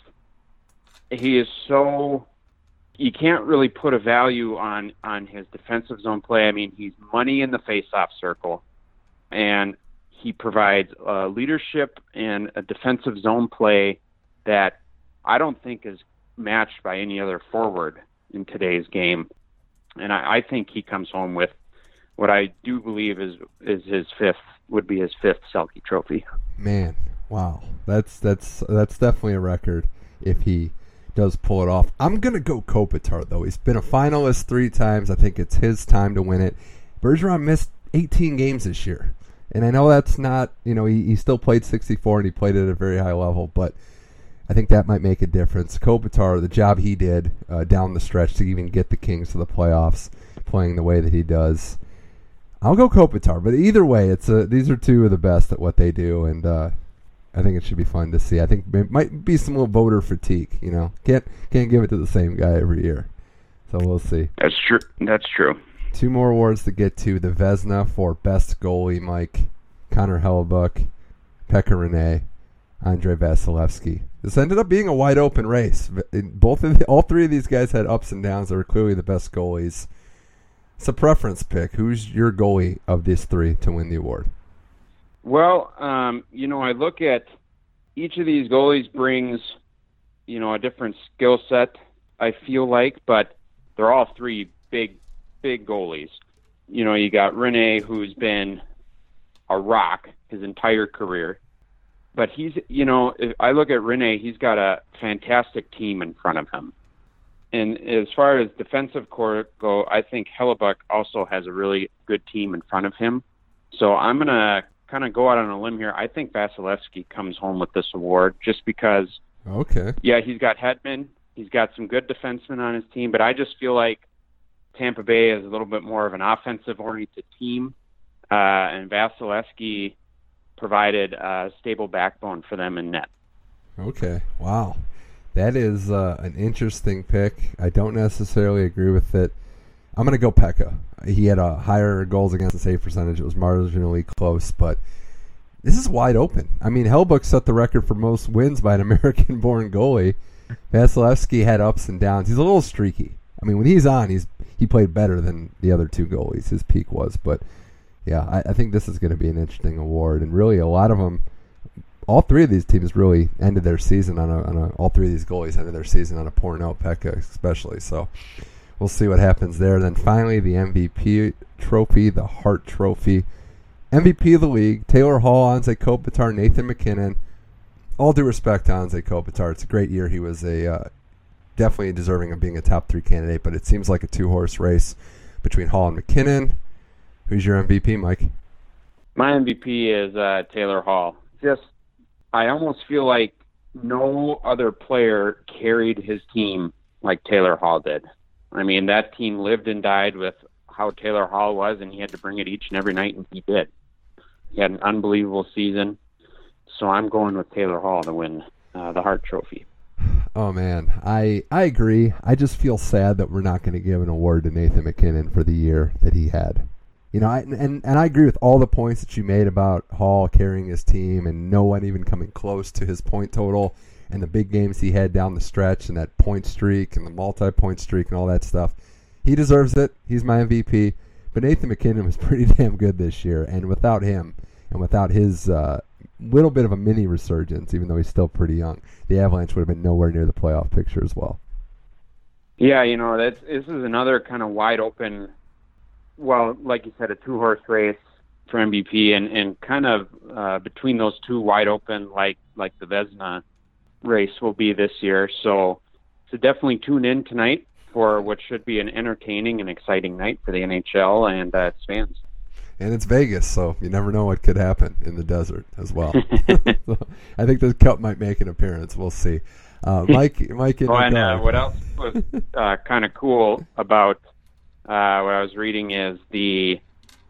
S3: he is so you can't really put a value on on his defensive zone play. I mean, he's money in the faceoff circle, and he provides uh, leadership and a defensive zone play that I don't think is matched by any other forward in today's game. And I, I think he comes home with what I do believe is is his fifth would be his fifth Selke Trophy.
S1: Man, wow, that's that's that's definitely a record if he does pull it off. I'm gonna go Kopitar though. He's been a finalist three times. I think it's his time to win it. Bergeron missed 18 games this year, and I know that's not you know he, he still played 64 and he played at a very high level, but I think that might make a difference. Kopitar, the job he did uh, down the stretch to even get the Kings to the playoffs, playing the way that he does. I'll go Kopitar, but either way, it's a, these are two of the best at what they do, and uh, I think it should be fun to see. I think it might be some little voter fatigue. You know, can't can't give it to the same guy every year, so we'll see.
S3: That's true. That's true.
S1: Two more awards to get to: the Vezina for best goalie, Mike Connor Hellebuyck, Pekka Rinne, Andrei Vasilevskiy. This ended up being a wide open race. Both of the, all three of these guys had ups and downs. They were clearly the best goalies. It's a preference pick. Who's your goalie of these three to win the award?
S3: Well, um, you know, I look at each of these goalies brings, you know, a different skill set. I feel like, but they're all three big, big goalies. You know, you got Rinne, who's been a rock his entire career, but he's, you know, if I look at Rinne, he's got a fantastic team in front of him. And as far as defensive corps go, I think Hellebuyck also has a really good team in front of him. So I'm going to kind of go out on a limb here. I think Vasilevskiy comes home with this award just because.
S1: Okay.
S3: Yeah, he's got Hedman. He's got some good defensemen on his team, but I just feel like Tampa Bay is a little bit more of an offensive-oriented team, uh, and Vasilevskiy provided a stable backbone for them in net.
S1: Okay. Wow. That is uh, an interesting pick. I don't necessarily agree with it. I'm going to go Pekka. He had a higher goals against the save percentage. It was marginally close, but this is wide open. I mean, Hellebuyck set the record for most wins by an American-born goalie. Vasilevskiy had ups and downs. He's a little streaky. I mean, when he's on, he's he played better than the other two goalies. His peak was, but yeah, I, I think this is going to be an interesting award, and really a lot of them all three of these teams really ended their season on a, on a all three of these goalies ended their season on a poor note, Pekka especially. So we'll see what happens there. Then finally, the MVP trophy, the Hart Trophy, MVP of the league: Taylor Hall, Anze Kopitar, Nathan MacKinnon. All due respect to Anze Kopitar, it's a great year. He was a uh, definitely deserving of being a top three candidate, but it seems like a two horse race between Hall and MacKinnon. Who's your MVP, Mike?
S3: My MVP is uh, Taylor Hall. Just I almost feel like no other player carried his team like Taylor Hall did. I mean, that team lived and died with how Taylor Hall was, and he had to bring it each and every night, and he did. He had an unbelievable season. So I'm going with Taylor Hall to win uh, the Hart Trophy.
S1: Oh man, I I agree. I just feel sad that we're not going to give an award to Nathan MacKinnon for the year that he had. You know, I, and and I agree with all the points that you made about Hall carrying his team and no one even coming close to his point total and the big games he had down the stretch and that point streak and the multi-point streak and all that stuff. He deserves it. He's my MVP. But Nathan MacKinnon was pretty damn good this year, and without him and without his uh, little bit of a mini resurgence, even though he's still pretty young, the Avalanche would have been nowhere near the playoff picture as well.
S3: Yeah, you know, that's this is another kind of wide open well, like you said, a two horse race for MVP and, and kind of uh, between those two wide open like like the Vezina race will be this year. So so definitely tune in tonight for what should be an entertaining and exciting night for the NHL and uh, its fans.
S1: And it's Vegas, so you never know what could happen in the desert as well. so I think the cup might make an appearance. We'll see. Uh, Mike, Mike,
S3: oh, and uh, what else was uh, kind of cool about uh, what I was reading is the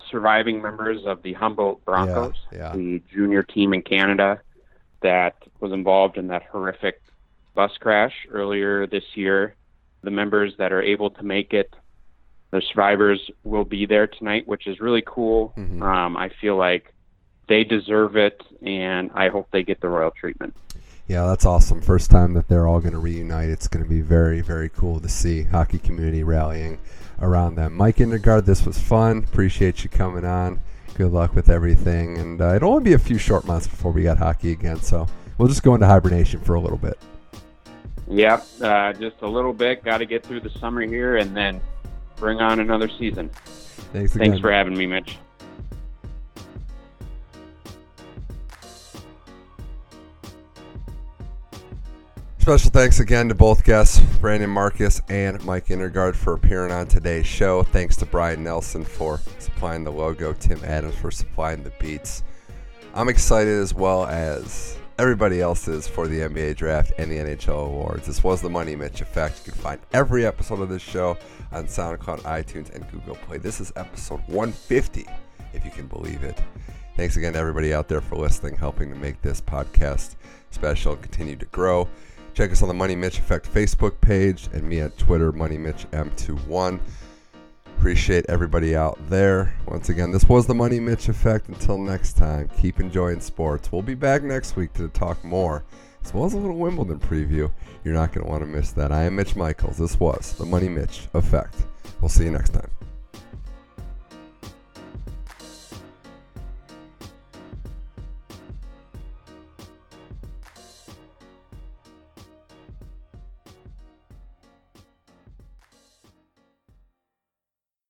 S3: surviving members of the Humboldt Broncos,
S1: yeah, yeah.
S3: the junior team in Canada that was involved in that horrific bus crash earlier this year. The members that are able to make it, the survivors will be there tonight, which is really cool.
S1: Mm-hmm.
S3: Um, I feel like they deserve it, and I hope they get the royal treatment.
S1: Yeah, that's awesome. First time that they're all going to reunite. It's going to be very, very cool to see hockey community rallying around them. Mike Indergard, this was fun. Appreciate you coming on. Good luck with everything. And uh, it'll only be a few short months before we got hockey again, so we'll just go into hibernation for a little bit.
S3: Yep, uh, just a little bit. Got to get through the summer here and then bring on another season.
S1: Thanks again.
S3: Thanks for having me, Mitch.
S1: Special thanks again to both guests, Brandon Marcus and Mike Indergard, for appearing on today's show. Thanks to Brian Nelson for supplying the logo, Tim Adams for supplying the beats. I'm excited as well as everybody else is for the NBA draft and the NHL awards. This was the Money Mitch Effect. You can find every episode of this show on SoundCloud, iTunes, and Google Play. This is episode 150, if you can believe it. Thanks again to everybody out there for listening, helping to make this podcast special continue to grow. Check us on the Money Mitch Effect Facebook page and me at Twitter, Money Mitch M21. Appreciate everybody out there. Once again, this was the Money Mitch Effect. Until next time, keep enjoying sports. We'll be back next week to talk more, as well as a little Wimbledon preview. You're not going to want to miss that. I am Mitch Michaels. This was the Money Mitch Effect. We'll see you next time.